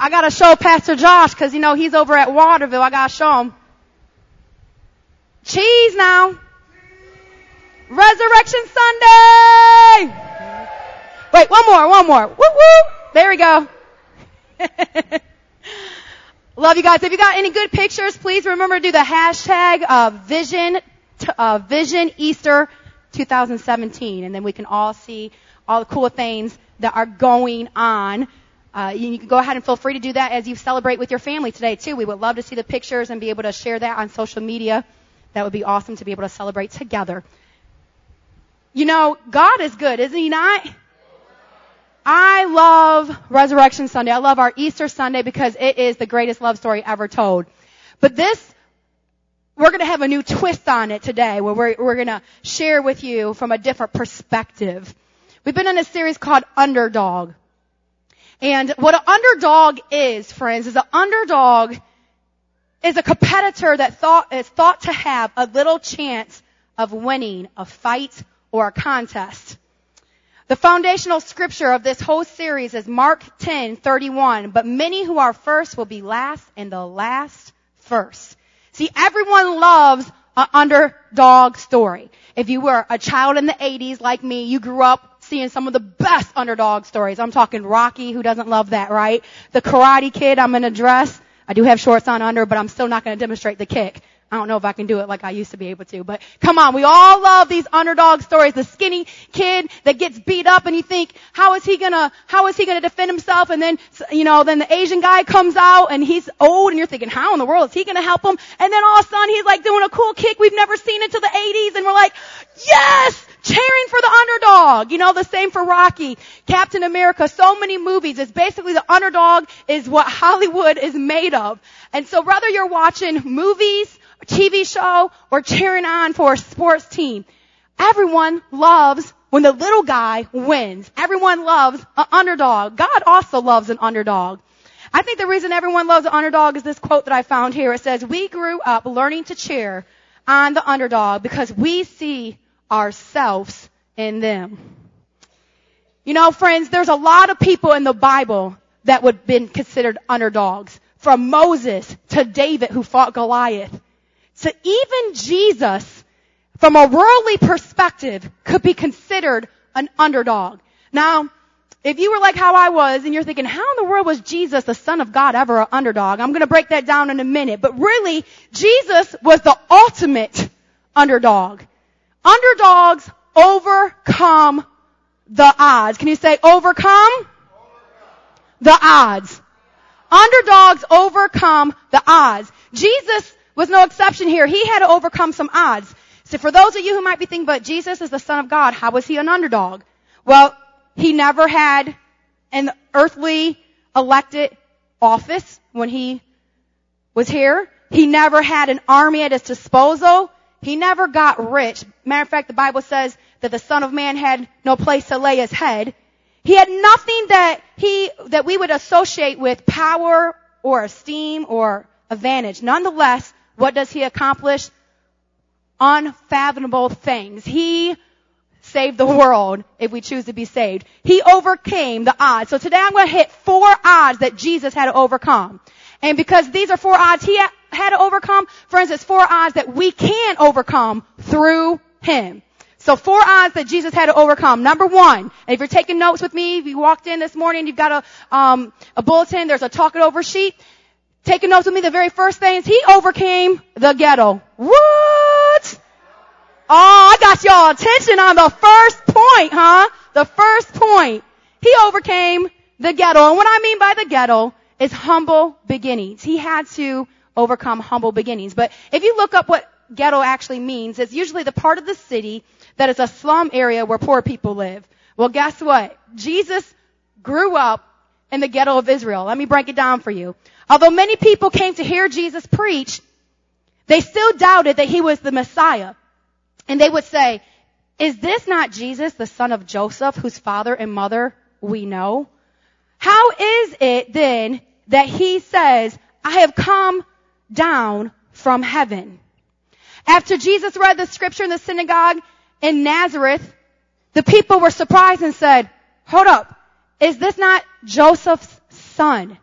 I gotta show Pastor Josh because you know he's over at Waterville. I gotta show him. Cheese now. Resurrection Sunday. Wait, one more, one more. Woo woo. There we go. Love you guys. If you got any good pictures, please remember to do the hashtag uh, Vision uh, Vision Easter 2017, and then we can all see all the cool things that are going on. Uh, you, you can go ahead and feel free to do that as you celebrate with your family today too. We would love to see the pictures and be able to share that on social media. That would be awesome to be able to celebrate together. You know, God is good, isn't He not? I love Resurrection Sunday. I love our Easter Sunday because it is the greatest love story ever told. But this, we're going to have a new twist on it today where we're, we're going to share with you from a different perspective. We've been in a series called Underdog. And what an underdog is, friends, is an underdog is a competitor that thought, is thought to have a little chance of winning a fight or a contest. The foundational scripture of this whole series is Mark 10:31, but many who are first will be last and the last first. See, everyone loves an underdog story. If you were a child in the 80s like me, you grew up seeing some of the best underdog stories. I'm talking Rocky, who doesn't love that, right? The Karate Kid, I'm in a dress. I do have shorts on under, but I'm still not going to demonstrate the kick. I don't know if I can do it like I used to be able to, but come on, we all love these underdog stories. The skinny kid that gets beat up and you think, how is he gonna, how is he gonna defend himself? And then, you know, then the Asian guy comes out and he's old and you're thinking, how in the world is he gonna help him? And then all of a sudden he's like doing a cool kick we've never seen until the 80s and we're like, yes! Cheering for the underdog. You know, the same for Rocky, Captain America, so many movies. It's basically the underdog is what Hollywood is made of. And so whether you're watching movies, TV show or cheering on for a sports team. Everyone loves when the little guy wins. Everyone loves an underdog. God also loves an underdog. I think the reason everyone loves an underdog is this quote that I found here. It says, we grew up learning to cheer on the underdog because we see ourselves in them. You know, friends, there's a lot of people in the Bible that would have been considered underdogs. From Moses to David who fought Goliath. So even Jesus, from a worldly perspective, could be considered an underdog. Now, if you were like how I was and you're thinking, how in the world was Jesus, the son of God, ever an underdog? I'm to break that down in a minute. But really, Jesus was the ultimate underdog. Underdogs overcome the odds. Can you say overcome? overcome. The odds. Underdogs overcome the odds. Jesus was no exception here. He had to overcome some odds. So for those of you who might be thinking, but Jesus is the son of God, how was he an underdog? Well, he never had an earthly elected office when he was here. He never had an army at his disposal. He never got rich. Matter of fact, the Bible says that the son of man had no place to lay his head. He had nothing that he, that we would associate with power or esteem or advantage. Nonetheless, what does he accomplish? Unfathomable things. He saved the world if we choose to be saved. He overcame the odds. So today I'm going to hit four odds that Jesus had to overcome. And because these are four odds he had to overcome, friends, it's four odds that we can overcome through him. So four odds that Jesus had to overcome. Number one, if you're taking notes with me, if you walked in this morning, you've got a, um, a bulletin, there's a talk it over sheet taking notes with me, the very first thing is he overcame the ghetto. What? Oh, I got y'all attention on the first point, huh? The first point. He overcame the ghetto. And what I mean by the ghetto is humble beginnings. He had to overcome humble beginnings. But if you look up what ghetto actually means. It's usually the part of the city that is a slum area where poor people live. Well, guess what? Jesus grew up in the ghetto of Israel. Let me break it down for you. Although many people came to hear Jesus preach, they still doubted that he was the Messiah. And they would say, is this not Jesus, the son of Joseph, whose father and mother we know? How is it then that he says, I have come down from heaven? After Jesus read the scripture in the synagogue in Nazareth, the people were surprised and said, hold up, is this not Joseph's son?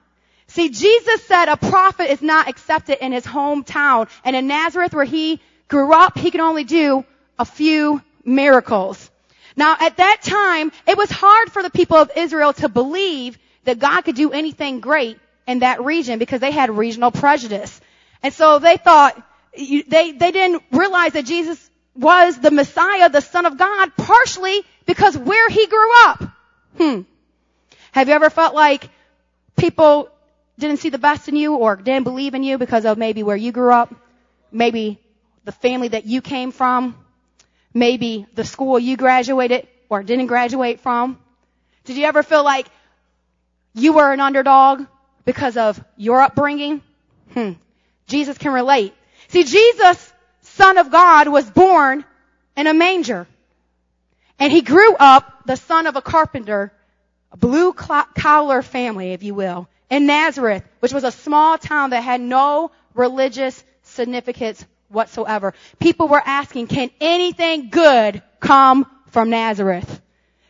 See, Jesus said a prophet is not accepted in his hometown. And in Nazareth where he grew up, he could only do a few miracles. Now at that time, it was hard for the people of Israel to believe that God could do anything great in that region because they had regional prejudice. And so they thought, they, they didn't realize that Jesus was the Messiah, the Son of God, partially because where he grew up. Hmm. Have you ever felt like people didn't see the best in you or didn't believe in you because of maybe where you grew up? Maybe the family that you came from? Maybe the school you graduated or didn't graduate from? Did you ever feel like you were an underdog because of your upbringing? Hmm. Jesus can relate. See, Jesus, Son of God, was born in a manger. And he grew up the son of a carpenter a blue collar family, if you will, in Nazareth, which was a small town that had no religious significance whatsoever. People were asking, can anything good come from Nazareth?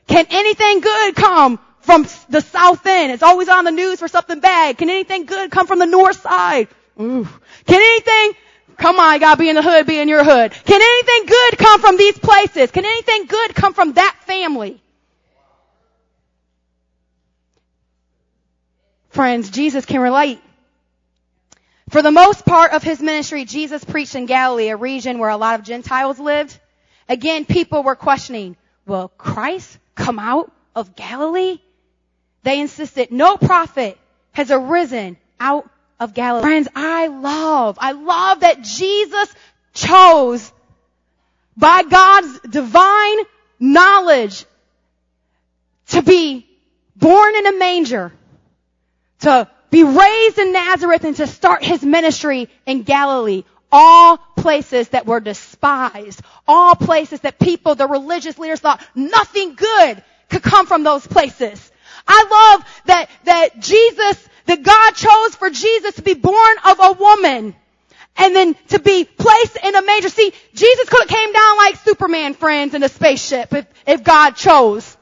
Can anything good come from the south end? It's always on the news for something bad. Can anything good come from the north side? Ooh. Can anything Come on, God, be in the hood, be in your hood. Can anything good come from these places? Can anything good come from that family? Friends, Jesus can relate. For the most part of his ministry, Jesus preached in Galilee, a region where a lot of Gentiles lived. Again, people were questioning, will Christ come out of Galilee? They insisted no prophet has arisen out of Galilee. Friends, I love, I love that Jesus chose by God's divine knowledge to be born in a manger to be raised in Nazareth and to start his ministry in Galilee. All places that were despised. All places that people, the religious leaders thought nothing good could come from those places. I love that, that Jesus, that God chose for Jesus to be born of a woman and then to be placed in a manger. See, Jesus could have came down like Superman friends in a spaceship if, if God chose.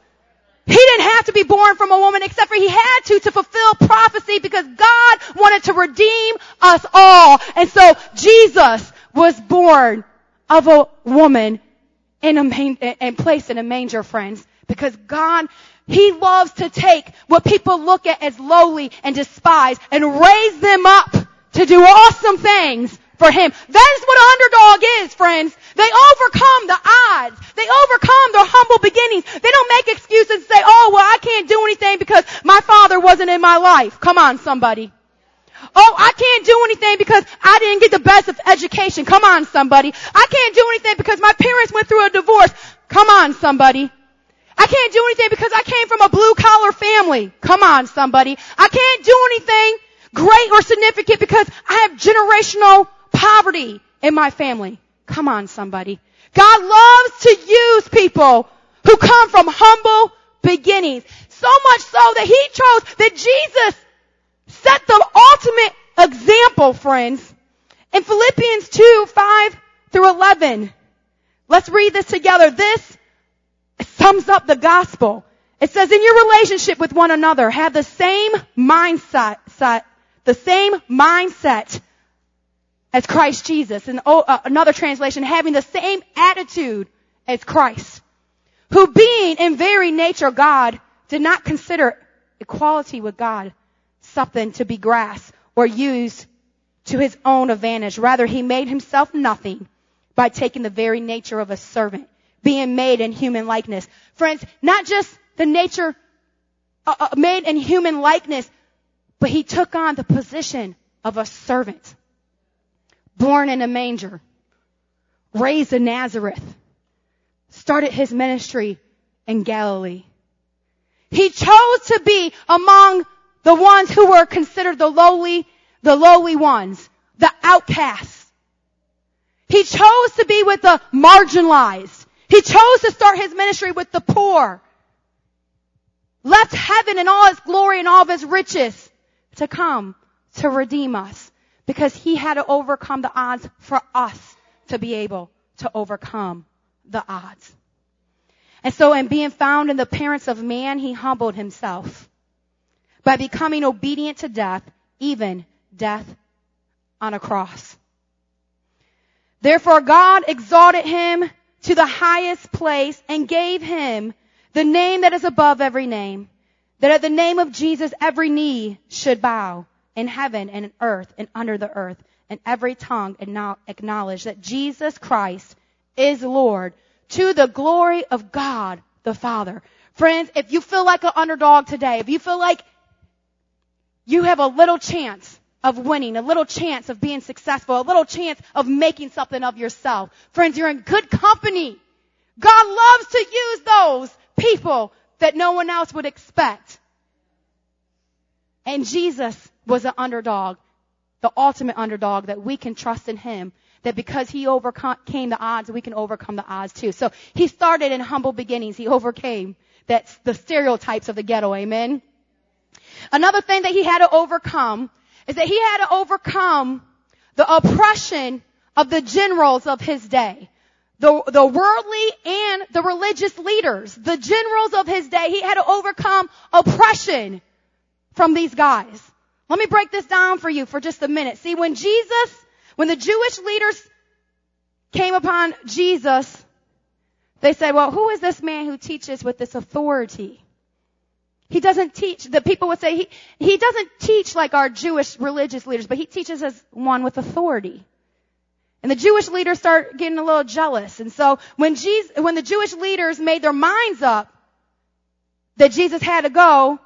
He didn't have to be born from a woman except for he had to to fulfill prophecy because God wanted to redeem us all. And so Jesus was born of a woman in a main, and placed in a manger, friends, because God, He loves to take what people look at as lowly and despise and raise them up to do awesome things for him. That is what an underdog is, friends. They overcome the odds. They overcome their humble beginnings. They don't make excuses and say, oh, well, I can't do anything because my father wasn't in my life. Come on, somebody. Oh, I can't do anything because I didn't get the best of education. Come on, somebody. I can't do anything because my parents went through a divorce. Come on, somebody. I can't do anything because I came from a blue collar family. Come on, somebody. I can't do anything great or significant because I have generational poverty in my family. Come on, somebody. God loves to use people who come from humble beginnings. So much so that he chose that Jesus set the ultimate example, friends. In Philippians 2, 5 through 11. Let's read this together. This sums up the gospel. It says, in your relationship with one another, have the same mindset, the same mindset as Christ Jesus. And oh, uh, another translation, having the same attitude as Christ, who being in very nature God, did not consider equality with God something to be grasped or used to his own advantage. Rather, he made himself nothing by taking the very nature of a servant, being made in human likeness. Friends, not just the nature uh, uh, made in human likeness, but he took on the position of a servant born in a manger. raised in Nazareth, started his ministry in Galilee. He chose to be among the ones who were considered the lowly, the lowly ones, the outcasts. He chose to be with the marginalized. He chose to start his ministry with the poor. Left heaven and all its glory and all of its riches to come to redeem us because he had to overcome the odds for us to be able to overcome the odds. And so in being found in the appearance of man, he humbled himself by becoming obedient to death, even death on a cross. Therefore God exalted him to the highest place and gave him the name that is above every name, that at the name of Jesus every knee should bow in heaven and in earth and under the earth, and every tongue acknowledge that Jesus Christ is Lord to the glory of God the Father. Friends, if you feel like an underdog today, if you feel like you have a little chance of winning, a little chance of being successful, a little chance of making something of yourself, friends, you're in good company. God loves to use those people that no one else would expect. And Jesus was an underdog, the ultimate underdog that we can trust in Him that because he overcame the odds, we can overcome the odds too. So he started in humble beginnings. He overcame the stereotypes of the ghetto. Amen. Another thing that he had to overcome is that he had to overcome the oppression of the generals of his day. The, the worldly and the religious leaders, the generals of his day, he had to overcome oppression from these guys. Let me break this down for you for just a minute. See, when Jesus when the Jewish leaders came upon Jesus, they said, well, who is this man who teaches with this authority? He doesn't teach, the people would say, he, he doesn't teach like our Jewish religious leaders, but he teaches as one with authority. And the Jewish leaders start getting a little jealous. And so when Jesus, when the Jewish leaders made their minds up that Jesus had to go,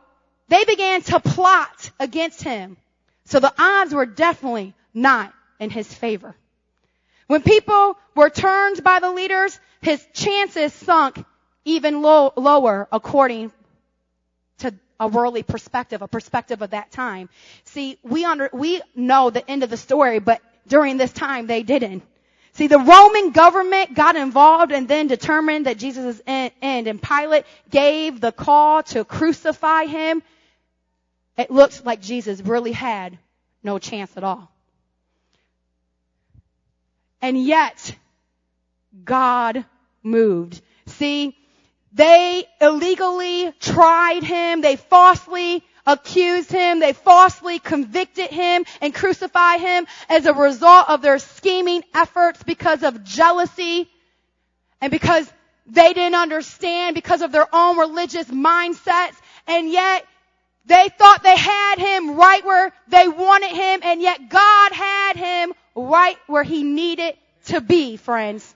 they began to plot against him. So the odds were definitely not in his favor. When people were turned by the leaders, his chances sunk even low, lower according to a worldly perspective, a perspective of that time. See, we under, we know the end of the story, but during this time they didn't. See, the Roman government got involved and then determined that Jesus' end, and Pilate gave the call to crucify him. It looks like Jesus really had no chance at all. And yet, God moved. See, they illegally tried him. They falsely accused him. They falsely convicted him and crucified him as a result of their scheming efforts because of jealousy and because they didn't understand because of their own religious mindsets. And yet they thought they had him right where they wanted him and yet God had him right where he needed to be, friends.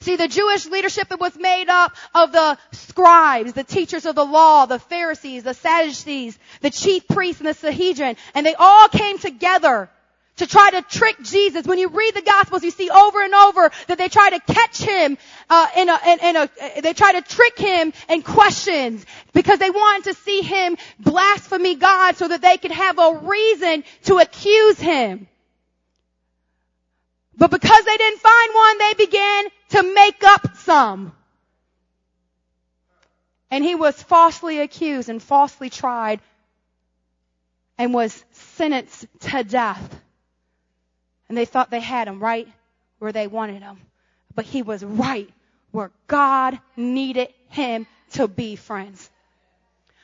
See, the Jewish leadership was made up of the scribes, the teachers of the law, the Pharisees, the Sadducees, the chief priests, and the Sanhedrin, and they all came together to try to trick Jesus. When you read the Gospels, you see over and over that they try to catch him uh, in a, in, in a, they try to trick him in questions because they wanted to see him blaspheme God so that they could have a reason to accuse him. But because they didn't find one, they began to make up some. And he was falsely accused and falsely tried and was sentenced to death. And they thought they had him right where they wanted him. But he was right where God needed him to be, friends.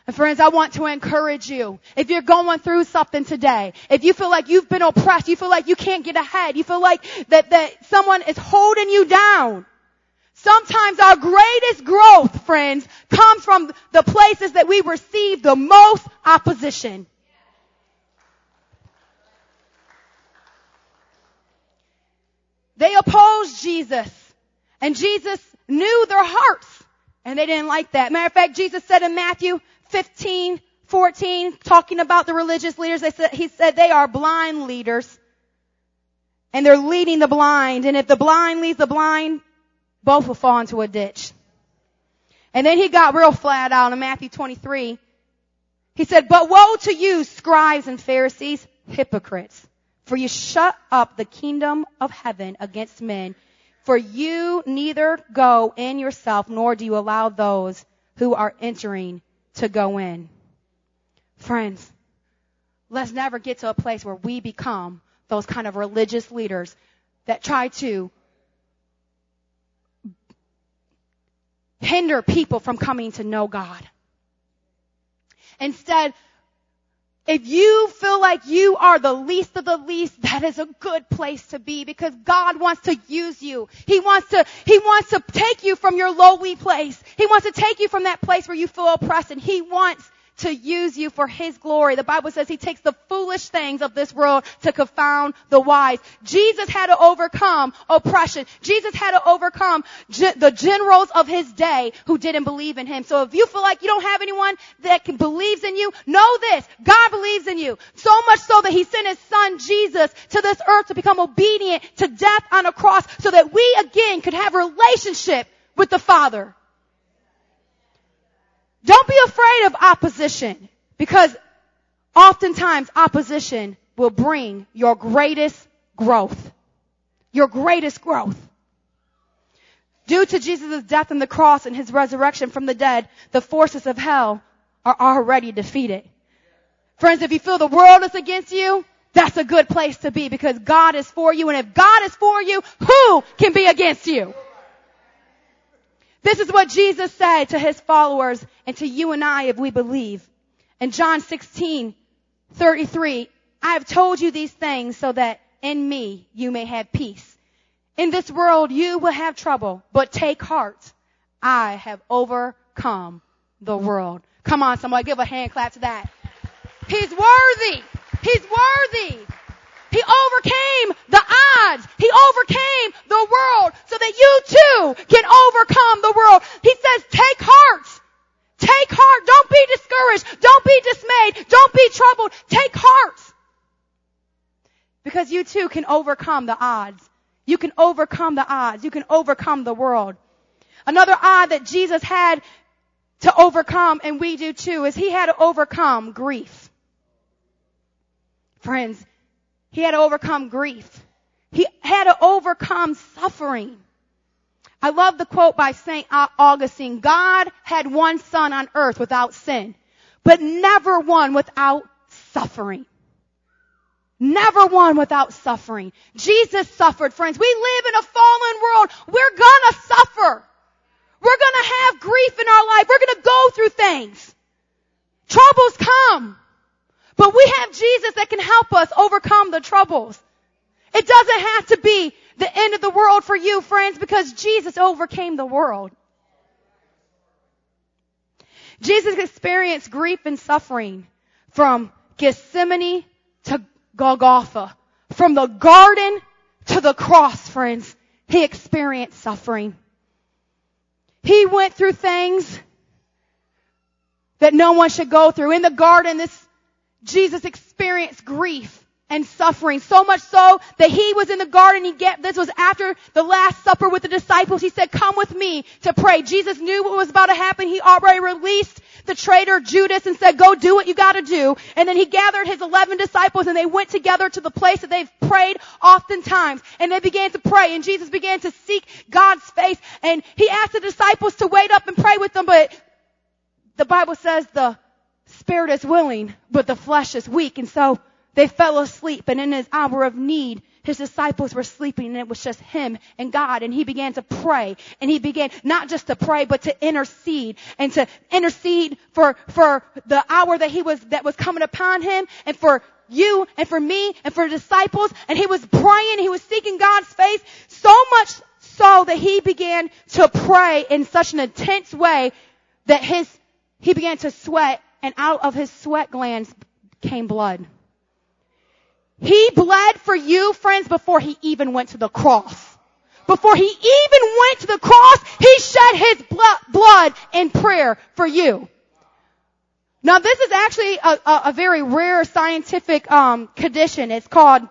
And friends, I want to encourage you. If you're going through something today, if you feel like you've been oppressed, you feel like you can't get ahead, you feel like that, that someone is holding you down. Sometimes our greatest growth, friends, comes from the places that we receive the most opposition. They opposed Jesus. And Jesus knew their hearts. And they didn't like that. Matter of fact, Jesus said in Matthew 15, 14, talking about the religious leaders, they said, he said they are blind leaders. and they're leading the blind. And if the blind leads the blind, both will fall into a ditch. And then he got real flat out in Matthew 23. He said, but woe to you, scribes and Pharisees, hypocrites, for you shut up the kingdom of heaven against men, for you neither go in yourself, nor do you allow those who are entering to go in. Friends, let's never get to a place where we become those kind of religious leaders that try to hinder people from coming to know God. Instead, if you feel like you are the least of the least, that is a good place to be because God wants to use you. He wants to, He wants to take you from your lowly place. He wants to take you from that place where you feel oppressed and He wants to use you for His glory. The Bible says He takes the foolish things of this world to confound the wise. Jesus had to overcome oppression. Jesus had to overcome ge- the generals of His day who didn't believe in Him. So if you feel like you don't have anyone that can, believes in you, know this. God believes in you. So much so that He sent His Son Jesus to this earth to become obedient to death on a cross so that we again could have relationship with the Father. Don't be afraid of opposition because oftentimes opposition will bring your greatest growth. Your greatest growth. Due to Jesus' death on the cross and his resurrection from the dead, the forces of hell are already defeated. Friends, if you feel the world is against you, that's a good place to be because God is for you. And if God is for you, who can be against you? This is what Jesus said to his followers and to you and I if we believe. In John 16, 33, I have told you these things so that in me you may have peace. In this world you will have trouble, but take heart. I have overcome the world. Come on, somebody give a hand clap to that. He's worthy. He's worthy. He overcame the odds. He overcame the world so that you too can overcome the world. He says, take heart. Take heart. Don't be discouraged. Don't be dismayed. Don't be troubled. Take heart. Because you too can overcome the odds. You can overcome the odds. You can overcome the world. Another odd that Jesus had to overcome, and we do too, is he had to overcome grief. Friends, he had to overcome grief. He had to overcome suffering. I love the quote by St. Augustine. God had one son on earth without sin, but never one without suffering. Never one without suffering. Jesus suffered, friends. We live in a fallen world. We're gonna suffer. We're gonna have grief in our life. We're gonna go through things. Troubles come. But we have Jesus that can help us overcome the troubles. It doesn't have to be the end of the world for you, friends, because Jesus overcame the world. Jesus experienced grief and suffering from Gethsemane to Golgotha. From the garden to the cross, friends. He experienced suffering. He went through things that no one should go through. In the garden, this Jesus experienced grief and suffering so much so that he was in the garden. He get, this was after the last supper with the disciples. He said, come with me to pray. Jesus knew what was about to happen. He already released the traitor Judas and said, go do what you gotta do. And then he gathered his 11 disciples and they went together to the place that they've prayed oftentimes. And they began to pray and Jesus began to seek God's face and he asked the disciples to wait up and pray with them, but the Bible says the spirit is willing, but the flesh is weak. And so they fell asleep. And in his hour of need, his disciples were sleeping and it was just him and God. And he began to pray. And he began not just to pray but to intercede and to intercede for, for the hour that he was, that was coming upon him and for you and for me and for the disciples. And he was praying, he was seeking God's face so much so that he began to pray in such an intense way that his, he began to sweat and out of his sweat glands came blood. He bled for you, friends, before he even went to the cross. Before he even went to the cross, he shed his blood in prayer for you. Now this is actually a, a, a very rare scientific um, condition. It's called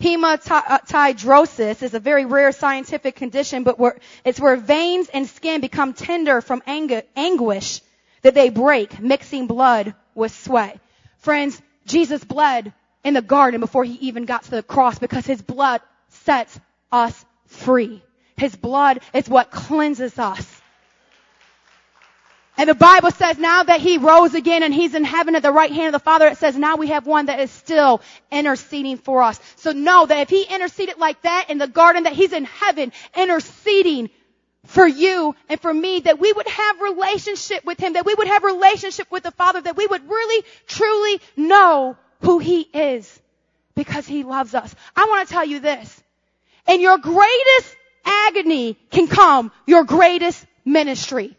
Hematidrosis It's a very rare scientific condition, but where, it's where veins and skin become tender from angu- anguish that they break, mixing blood with sweat. Friends, Jesus bled in the garden before he even got to the cross because his blood sets us free. His blood is what cleanses us. And the Bible says now that he rose again and he's in heaven at the right hand of the Father, it says now we have one that is still interceding for us. So know that if he interceded like that in the garden, that he's in heaven interceding for you and for me, that we would have relationship with him, that we would have relationship with the Father, that we would really, truly know who he is because he loves us. I want to tell you this. In your greatest agony can come your greatest ministry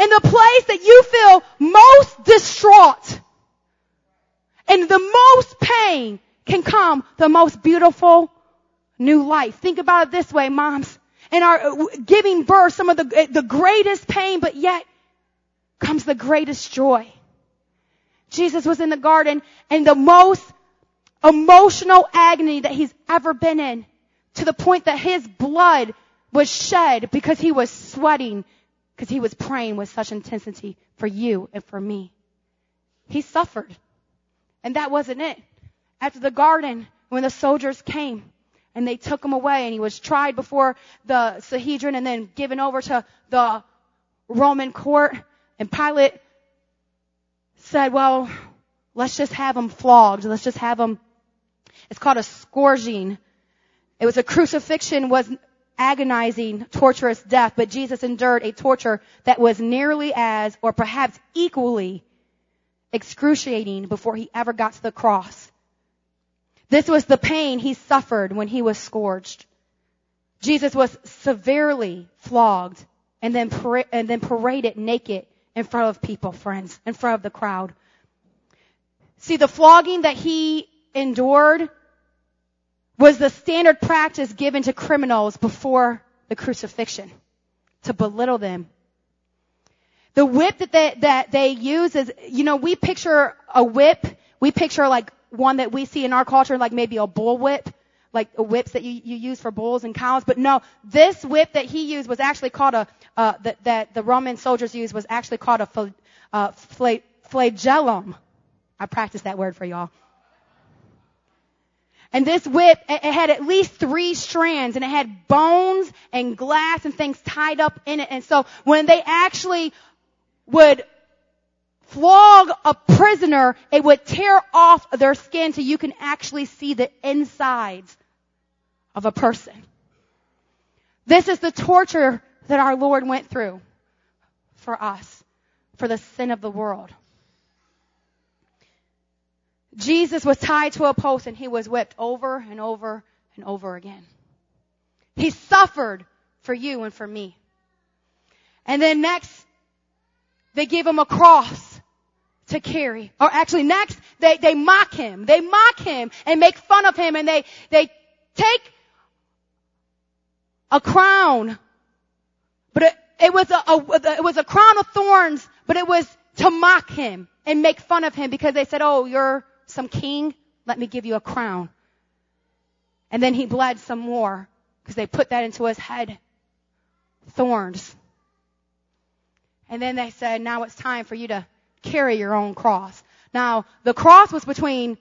in the place that you feel most distraught and the most pain can come the most beautiful new life. Think about it this way, moms. In are uh, giving birth, some of the, uh, the greatest pain, but yet comes the greatest joy. Jesus was in the garden and the most emotional agony that he's ever been in to the point that his blood was shed because he was sweating because he was praying with such intensity for you and for me. He suffered. And that wasn't it. After the garden, when the soldiers came and they took him away and he was tried before the Sanhedrin and then given over to the Roman court and Pilate said, well, let's just have him flogged. Let's just have him, it's called a scourging. It was a crucifixion was agonizing, torturous death, but Jesus endured a torture that was nearly as, or perhaps equally, excruciating before he ever got to the cross. This was the pain he suffered when he was scourged. Jesus was severely flogged and then, para- and then paraded naked in front of people, friends, in front of the crowd. See, the flogging that he endured was the standard practice given to criminals before the crucifixion to belittle them. The whip that they, that they use is, you know, we picture a whip, we picture like one that we see in our culture, like maybe a bull whip, like whips that you, you use for bulls and cows. But no, this whip that he used was actually called a, uh, that, that the Roman soldiers used was actually called a uh, flagellum. I practiced that word for y'all. And this whip, it had at least three strands and it had bones and glass and things tied up in it. And so when they actually would flog a prisoner, it would tear off their skin so you can actually see the insides of a person. This is the torture that our Lord went through for us, for the sin of the world. Jesus was tied to a post and he was whipped over and over and over again. He suffered for you and for me. And then next, they give him a cross to carry. Or actually next, they, they mock him. They mock him and make fun of him and they, they take a crown. But it, it was a, a, it was a crown of thorns, but it was to mock him and make fun of him because they said, oh, you're, some king, let me give you a crown. And then he bled some more because they put that into his head. Thorns. And then they said, now it's time for you to carry your own cross. Now, the cross was between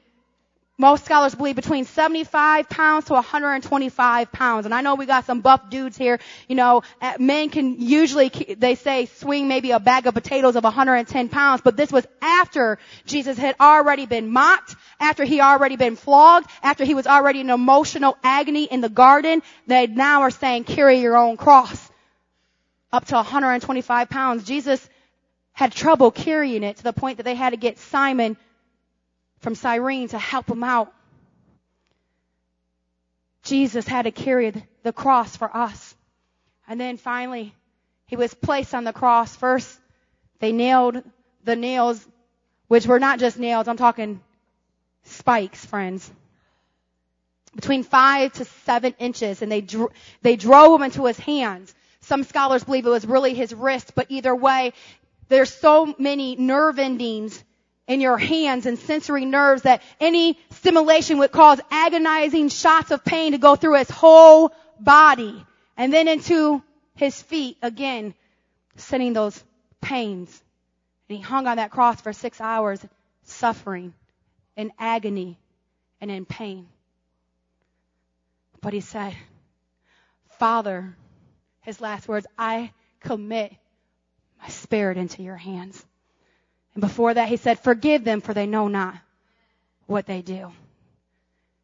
most scholars believe between 75 pounds to 125 pounds. And I know we got some buff dudes here. You know, uh, men can usually, they say, swing maybe a bag of potatoes of 110 pounds. But this was after Jesus had already been mocked, after he already been flogged, after he was already in emotional agony in the garden. They now are saying, carry your own cross. Up to 125 pounds. Jesus had trouble carrying it to the point that they had to get Simon from Cyrene to help him out. Jesus had to carry the cross for us. And then finally, he was placed on the cross. First, they nailed the nails, which were not just nails, I'm talking spikes, friends. Between five to seven inches, and they, dro- they drove them into his hands. Some scholars believe it was really his wrist, but either way, there's so many nerve endings in your hands and sensory nerves that any stimulation would cause agonizing shots of pain to go through his whole body and then into his feet again, sending those pains. And he hung on that cross for six hours, suffering in agony and in pain. But he said, Father, his last words, I commit my spirit into your hands. And before that, he said, forgive them for they know not what they do.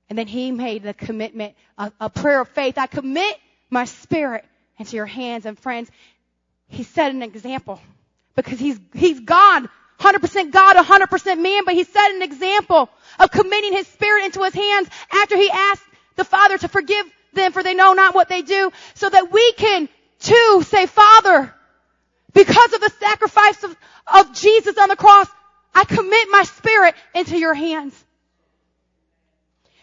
And then he made the commitment, a, a prayer of faith. I commit my spirit into your hands. And friends, he set an example because he's, he's God, 100% God, 100% man, but he set an example of committing his spirit into his hands after he asked the Father to forgive them for they know not what they do so that we can too say, Father, because of the sacrifice of, of Jesus on the cross, I commit my spirit into your hands.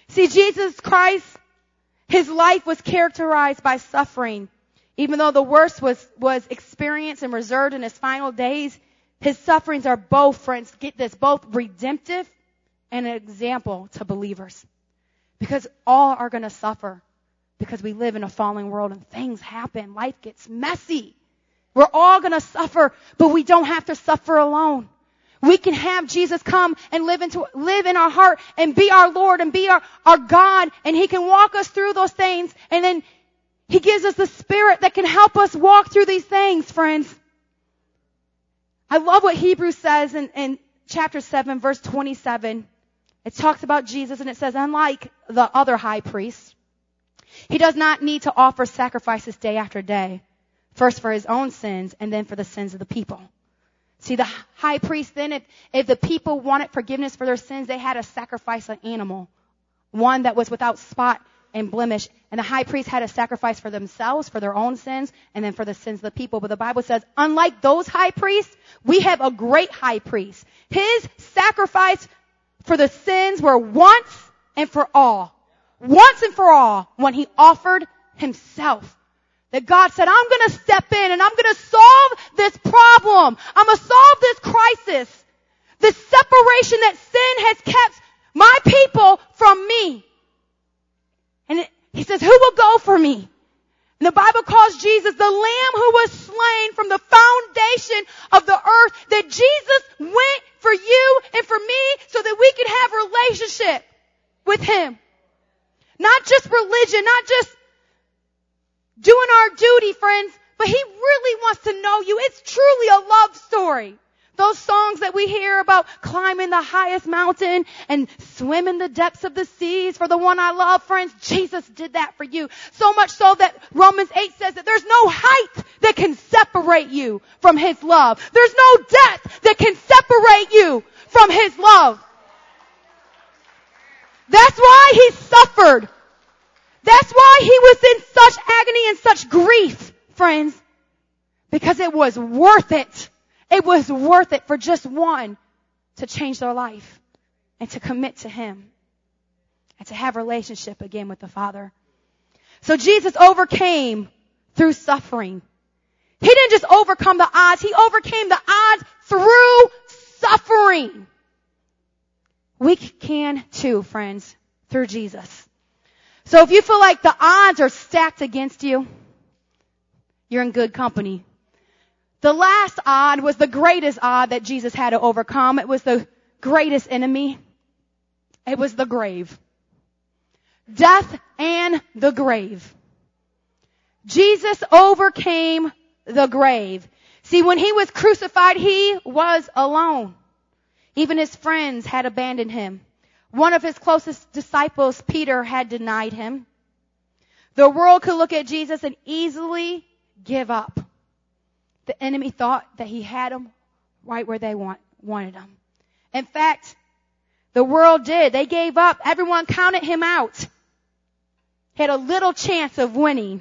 See, Jesus Christ, his life was characterized by suffering. Even though the worst was, was experienced and reserved in his final days, his sufferings are both, friends, get this, both redemptive and an example to believers. Because all are going to suffer because we live in a falling world and things happen. Life gets messy. We're all to suffer, but we don't have to suffer alone. We can have Jesus come and live into, live in our heart and be our Lord and be our, our God and He can walk us through those things and then He gives us the Spirit that can help us walk through these things, friends. I love what Hebrews says in, in chapter 7 verse 27. It talks about Jesus and it says, unlike the other high priests, he does not need to offer sacrifices day after day, first for his own sins and then for the sins of the people. See, the high priest then, if, if the people wanted forgiveness for their sins, they had to sacrifice an animal, one that was without spot and blemish. And the high priest had to sacrifice for themselves, for their own sins, and then for the sins of the people. But the Bible says, unlike those high priests, we have a great high priest. His sacrifice for the sins were once and for all. Once and for all when he offered himself. That God said, I'm gonna step in and I'm gonna solve this problem. I'm gonna solve this crisis. This separation that sin has kept my people from me. And it, he says, who will go for me? And the Bible calls Jesus the lamb who was slain from the foundation of the earth that Jesus went for you and for me so that we could have relationship with him. Not just religion, not just doing our duty, friends, but he really wants to know you. It's truly a love story. Those songs that we hear about climbing the highest mountain and swimming the depths of the seas for the one I love, friends, Jesus did that for you. So much so that Romans 8 says that there's no height that can separate you from His love. There's no depth that can separate you from His love. That's why He suffered. That's why He was in such agony and such grief, friends. Because it was worth it. It was worth it for just one to change their life and to commit to Him and to have relationship again with the Father. So Jesus overcame through suffering. He didn't just overcome the odds, He overcame the odds through suffering. We can too, friends, through Jesus. So if you feel like the odds are stacked against you, you're in good company the last odd was the greatest odd that Jesus had to overcome. It was the greatest enemy. It was the grave. Death and the grave. Jesus overcame the grave. See, when he was crucified, he was alone. Even his friends had abandoned him. One of his closest disciples, Peter, had denied him. The world could look at Jesus and easily give up. The enemy thought that he had them right where they want, wanted them. In fact, the world did. They gave up. Everyone counted him out. He had a little chance of winning.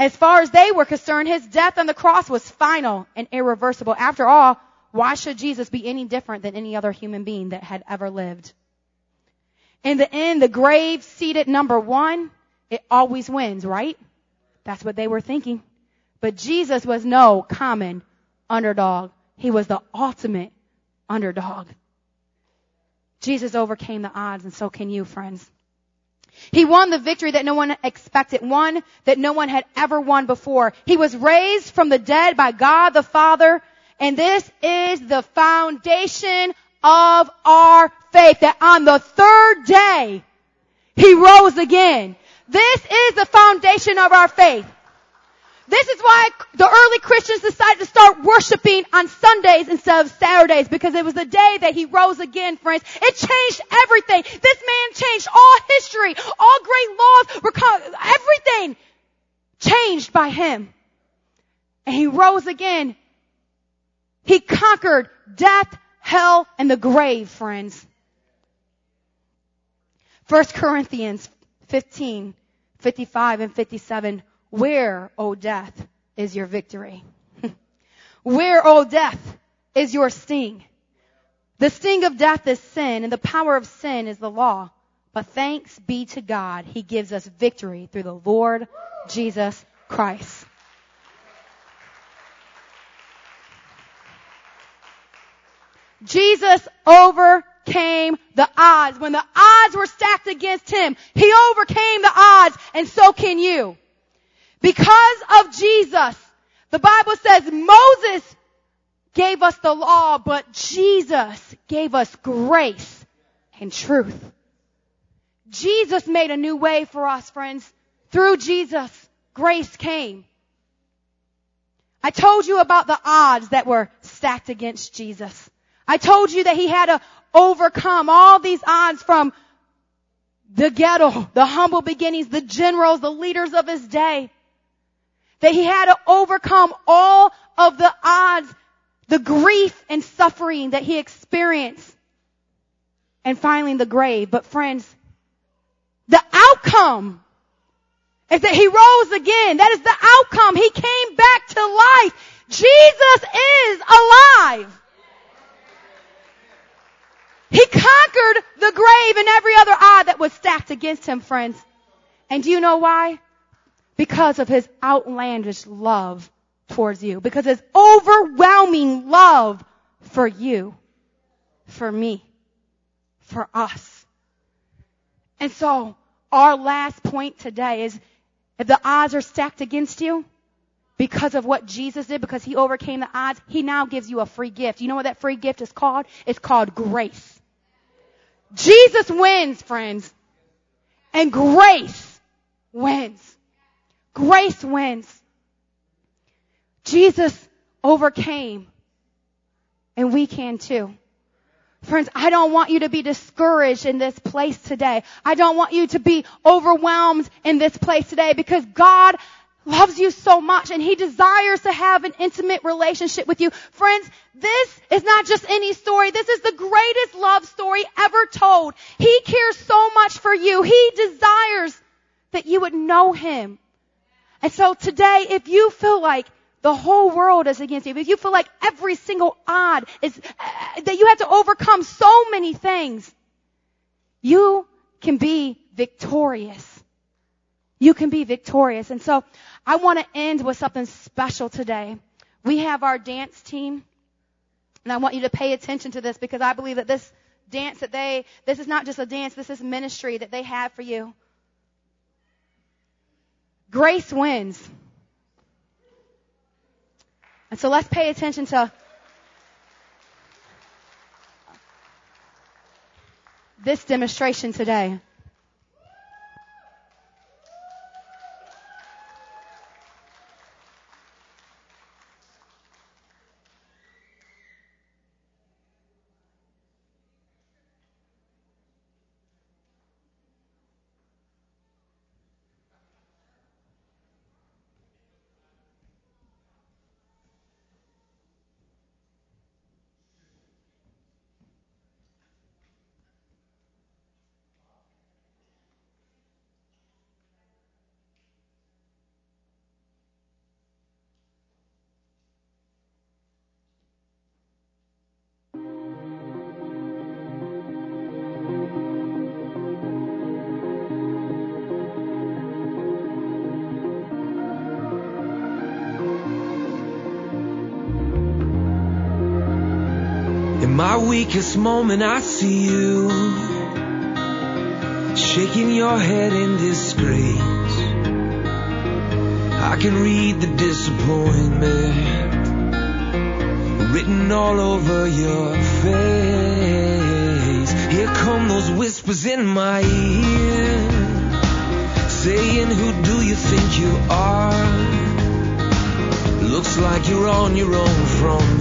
As far as they were concerned, his death on the cross was final and irreversible. After all, why should Jesus be any different than any other human being that had ever lived? In the end, the grave seated number one, it always wins, right? That's what they were thinking. But Jesus was no common underdog. He was the ultimate underdog. Jesus overcame the odds and so can you, friends. He won the victory that no one expected, one that no one had ever won before. He was raised from the dead by God the Father, and this is the foundation of our faith, that on the third day, He rose again. This is the foundation of our faith. This is why the early Christians decided to start worshiping on Sundays instead of Saturdays because it was the day that he rose again, friends. It changed everything. This man changed all history, all great laws, were everything changed by him. And he rose again. He conquered death, hell, and the grave, friends. 1 Corinthians 15, 55 and 57 where, O death, is your victory? Where, O death, is your sting? The sting of death is sin, and the power of sin is the law. But thanks be to God, He gives us victory through the Lord Jesus Christ. Jesus overcame the odds. When the odds were stacked against Him, He overcame the odds, and so can you. Because of Jesus, the Bible says Moses gave us the law, but Jesus gave us grace and truth. Jesus made a new way for us, friends. Through Jesus, grace came. I told you about the odds that were stacked against Jesus. I told you that he had to overcome all these odds from the ghetto, the humble beginnings, the generals, the leaders of his day. That he had to overcome all of the odds, the grief and suffering that he experienced. And finally the grave. But friends, the outcome is that he rose again. That is the outcome. He came back to life. Jesus is alive. He conquered the grave and every other odd that was stacked against him, friends. And do you know why? because of his outlandish love towards you, because his overwhelming love for you, for me, for us. And so, our last point today is if the odds are stacked against you, because of what Jesus did, because he overcame the odds, he now gives you a free gift. You know what that free gift is called? It's called grace. Jesus wins, friends. And grace wins. Grace wins. Jesus overcame. And we can too. Friends, I don't want you to be discouraged in this place today. I don't want you to be overwhelmed in this place today because God loves you so much and He desires to have an intimate relationship with you. Friends, this is not just any story. This is the greatest love story ever told. He cares so much for you. He desires that you would know Him and so today, if you feel like the whole world is against you, if you feel like every single odd is, uh, that you have to overcome so many things, you can be victorious. You can be victorious. And so I want to end with something special today. We have our dance team, and I want you to pay attention to this because I believe that this dance that they, this is not just a dance, this is ministry that they have for you. Grace wins. And so let's pay attention to this demonstration today. Weakest moment, I see you shaking your head in disgrace. I can read the disappointment written all over your face. Here come those whispers in my ear, saying, Who do you think you are? Looks like you're on your own from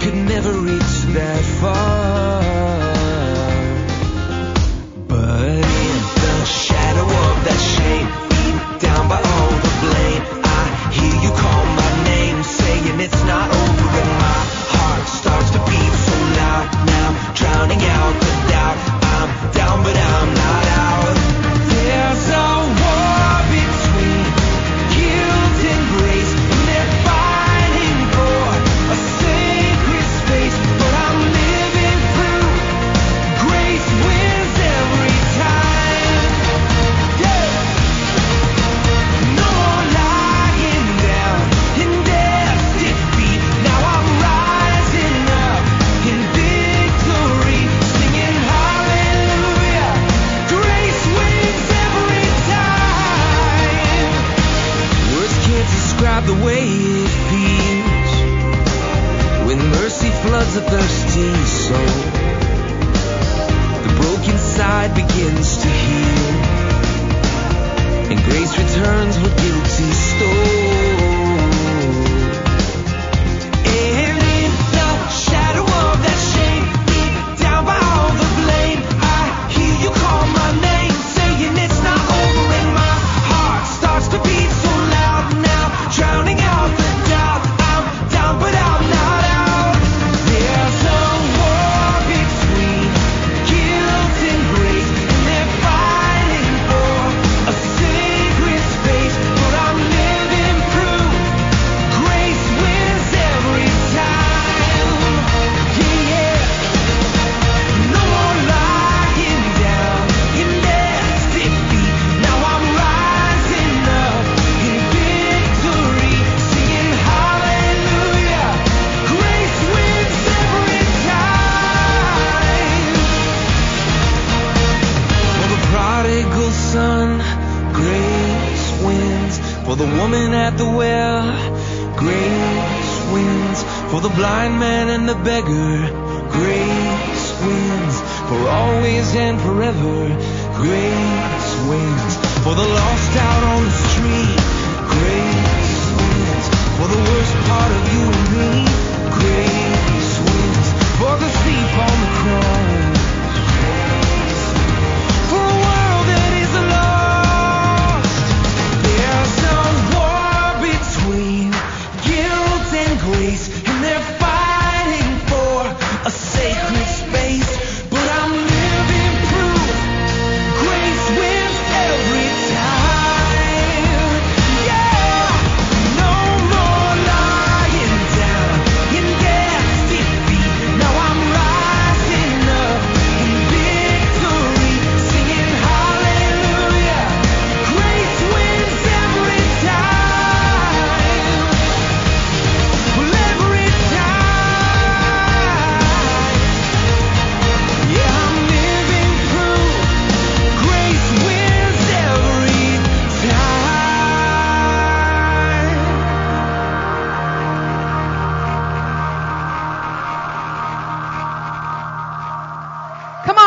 could never reach that far. But in the shadow of that shame, beat down by all the blame, I hear you call my name, saying it's not over,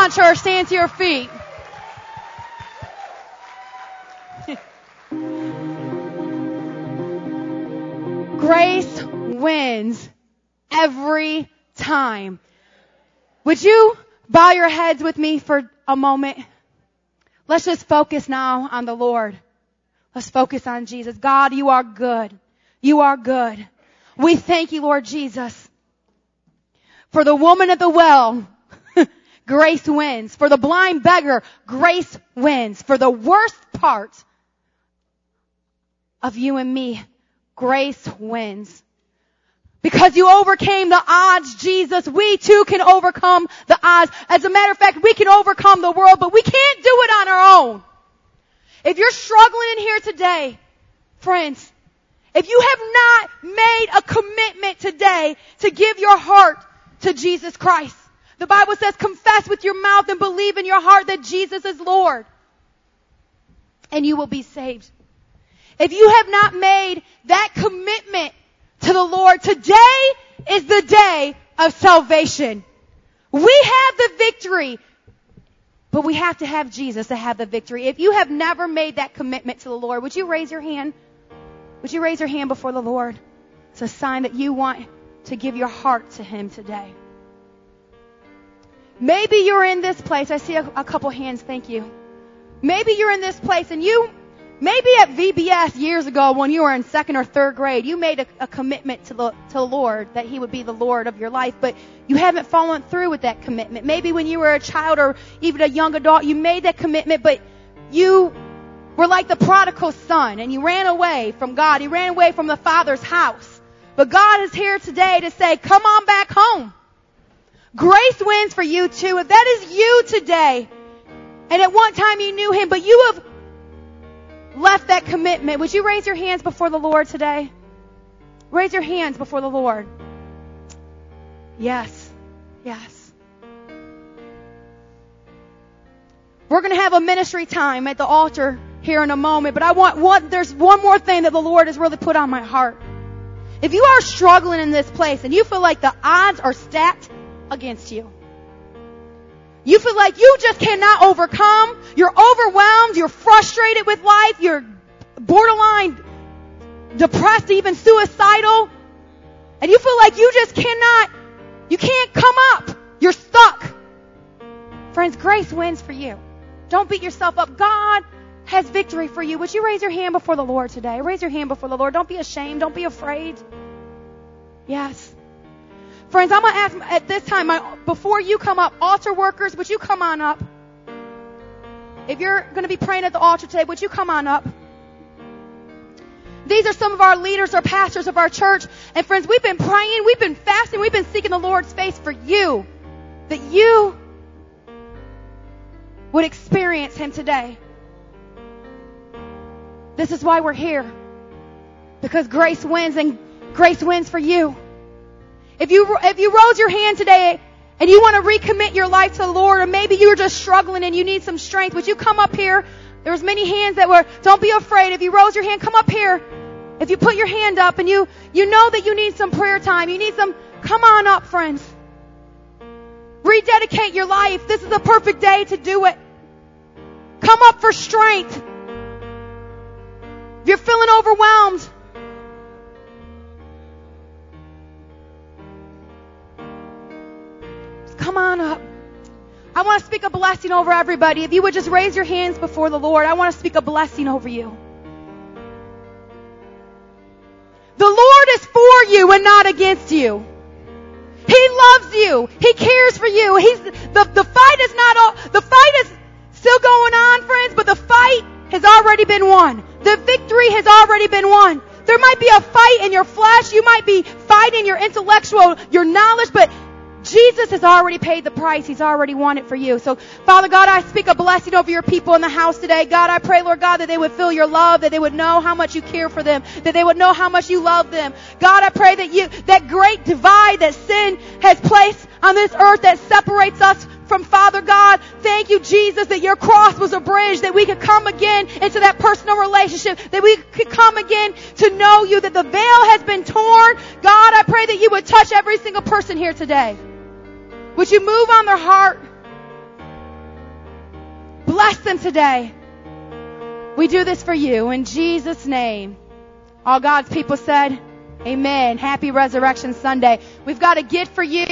on, church, stand to your feet. Grace wins every time. Would you bow your heads with me for a moment? Let's just focus now on the Lord. Let's focus on Jesus. God, you are good. You are good. We thank you, Lord Jesus. For the woman at the well, grace wins. For the blind beggar, grace wins. For the worst part of you and me, grace wins. Because you overcame the odds, Jesus, we too can overcome the odds. As a matter of fact, we can overcome the world, but we can't do it on our own. If you're struggling in here today, friends, If you have not made a commitment today to give your heart to Jesus Christ, the Bible says confess with your mouth and believe in your heart that Jesus is Lord and you will be saved. If you have not made that commitment to the Lord, today is the day of salvation. We have the victory, but we have to have Jesus to have the victory. If you have never made that commitment to the Lord, would you raise your hand? Would you raise your hand before the Lord? It's a sign that you want to give your heart to Him today. Maybe you're in this place. I see a, a couple hands. Thank you. Maybe you're in this place and you, maybe at VBS years ago when you were in second or third grade, you made a, a commitment to the, to the Lord that He would be the Lord of your life, but you haven't followed through with that commitment. Maybe when you were a child or even a young adult, you made that commitment, but you were like the prodigal son and you ran away from God. You ran away from the Father's house. But God is here today to say, come on back home. Grace wins for you too. If that is you today, and at one time you knew him, but you have left that commitment. Would you raise your hands before the Lord today? Raise your hands before the Lord. Yes. Yes. We're going to have a ministry time at the altar here in a moment, but I want one, there's one more thing that the Lord has really put on my heart. If you are struggling in this place and you feel like the odds are stacked against you, you feel like you just cannot overcome. You're overwhelmed. You're frustrated with life. You're borderline depressed, even suicidal. And you feel like you just cannot, you can't come up. You're stuck. Friends, grace wins for you. Don't beat yourself up. God has victory for you. Would you raise your hand before the Lord today? Raise your hand before the Lord. Don't be ashamed. Don't be afraid. Yes. Friends, I'm going to ask at this time, my, before you come up, altar workers, would you come on up? If you're going to be praying at the altar today, would you come on up? These are some of our leaders or pastors of our church. And friends, we've been praying, we've been fasting, we've been seeking the Lord's face for you. That you would experience Him today. This is why we're here. Because grace wins and grace wins for you. If you, if you rose your hand today and you want to recommit your life to the Lord, or maybe you're just struggling and you need some strength, would you come up here? There was many hands that were, don't be afraid. If you rose your hand, come up here. If you put your hand up and you, you know that you need some prayer time, you need some, come on up, friends. Rededicate your life. This is the perfect day to do it. Come up for strength. If you're feeling overwhelmed, Come on up. I want to speak a blessing over everybody. If you would just raise your hands before the Lord, I want to speak a blessing over you. The Lord is for you and not against you. He loves you. He cares for you. He's the, the fight is not all the fight is still going on, friends, but the fight has already been won. The victory has already been won. There might be a fight in your flesh. You might be fighting your intellectual, your knowledge, but Jesus has already paid the price. He's already won it for you. So, Father God, I speak a blessing over your people in the house today. God, I pray, Lord God, that they would feel your love, that they would know how much you care for them, that they would know how much you love them. God, I pray that you, that great divide that sin has placed on this earth that separates us from Father God. Thank you, Jesus, that your cross was a bridge, that we could come again into that personal relationship, that we could come again to know you, that the veil has been torn. God, I pray that you would touch every single person here today. Would you move on their heart? Bless them today. We do this for you in Jesus' name. All God's people said, Amen. Happy Resurrection Sunday. We've got a gift for you.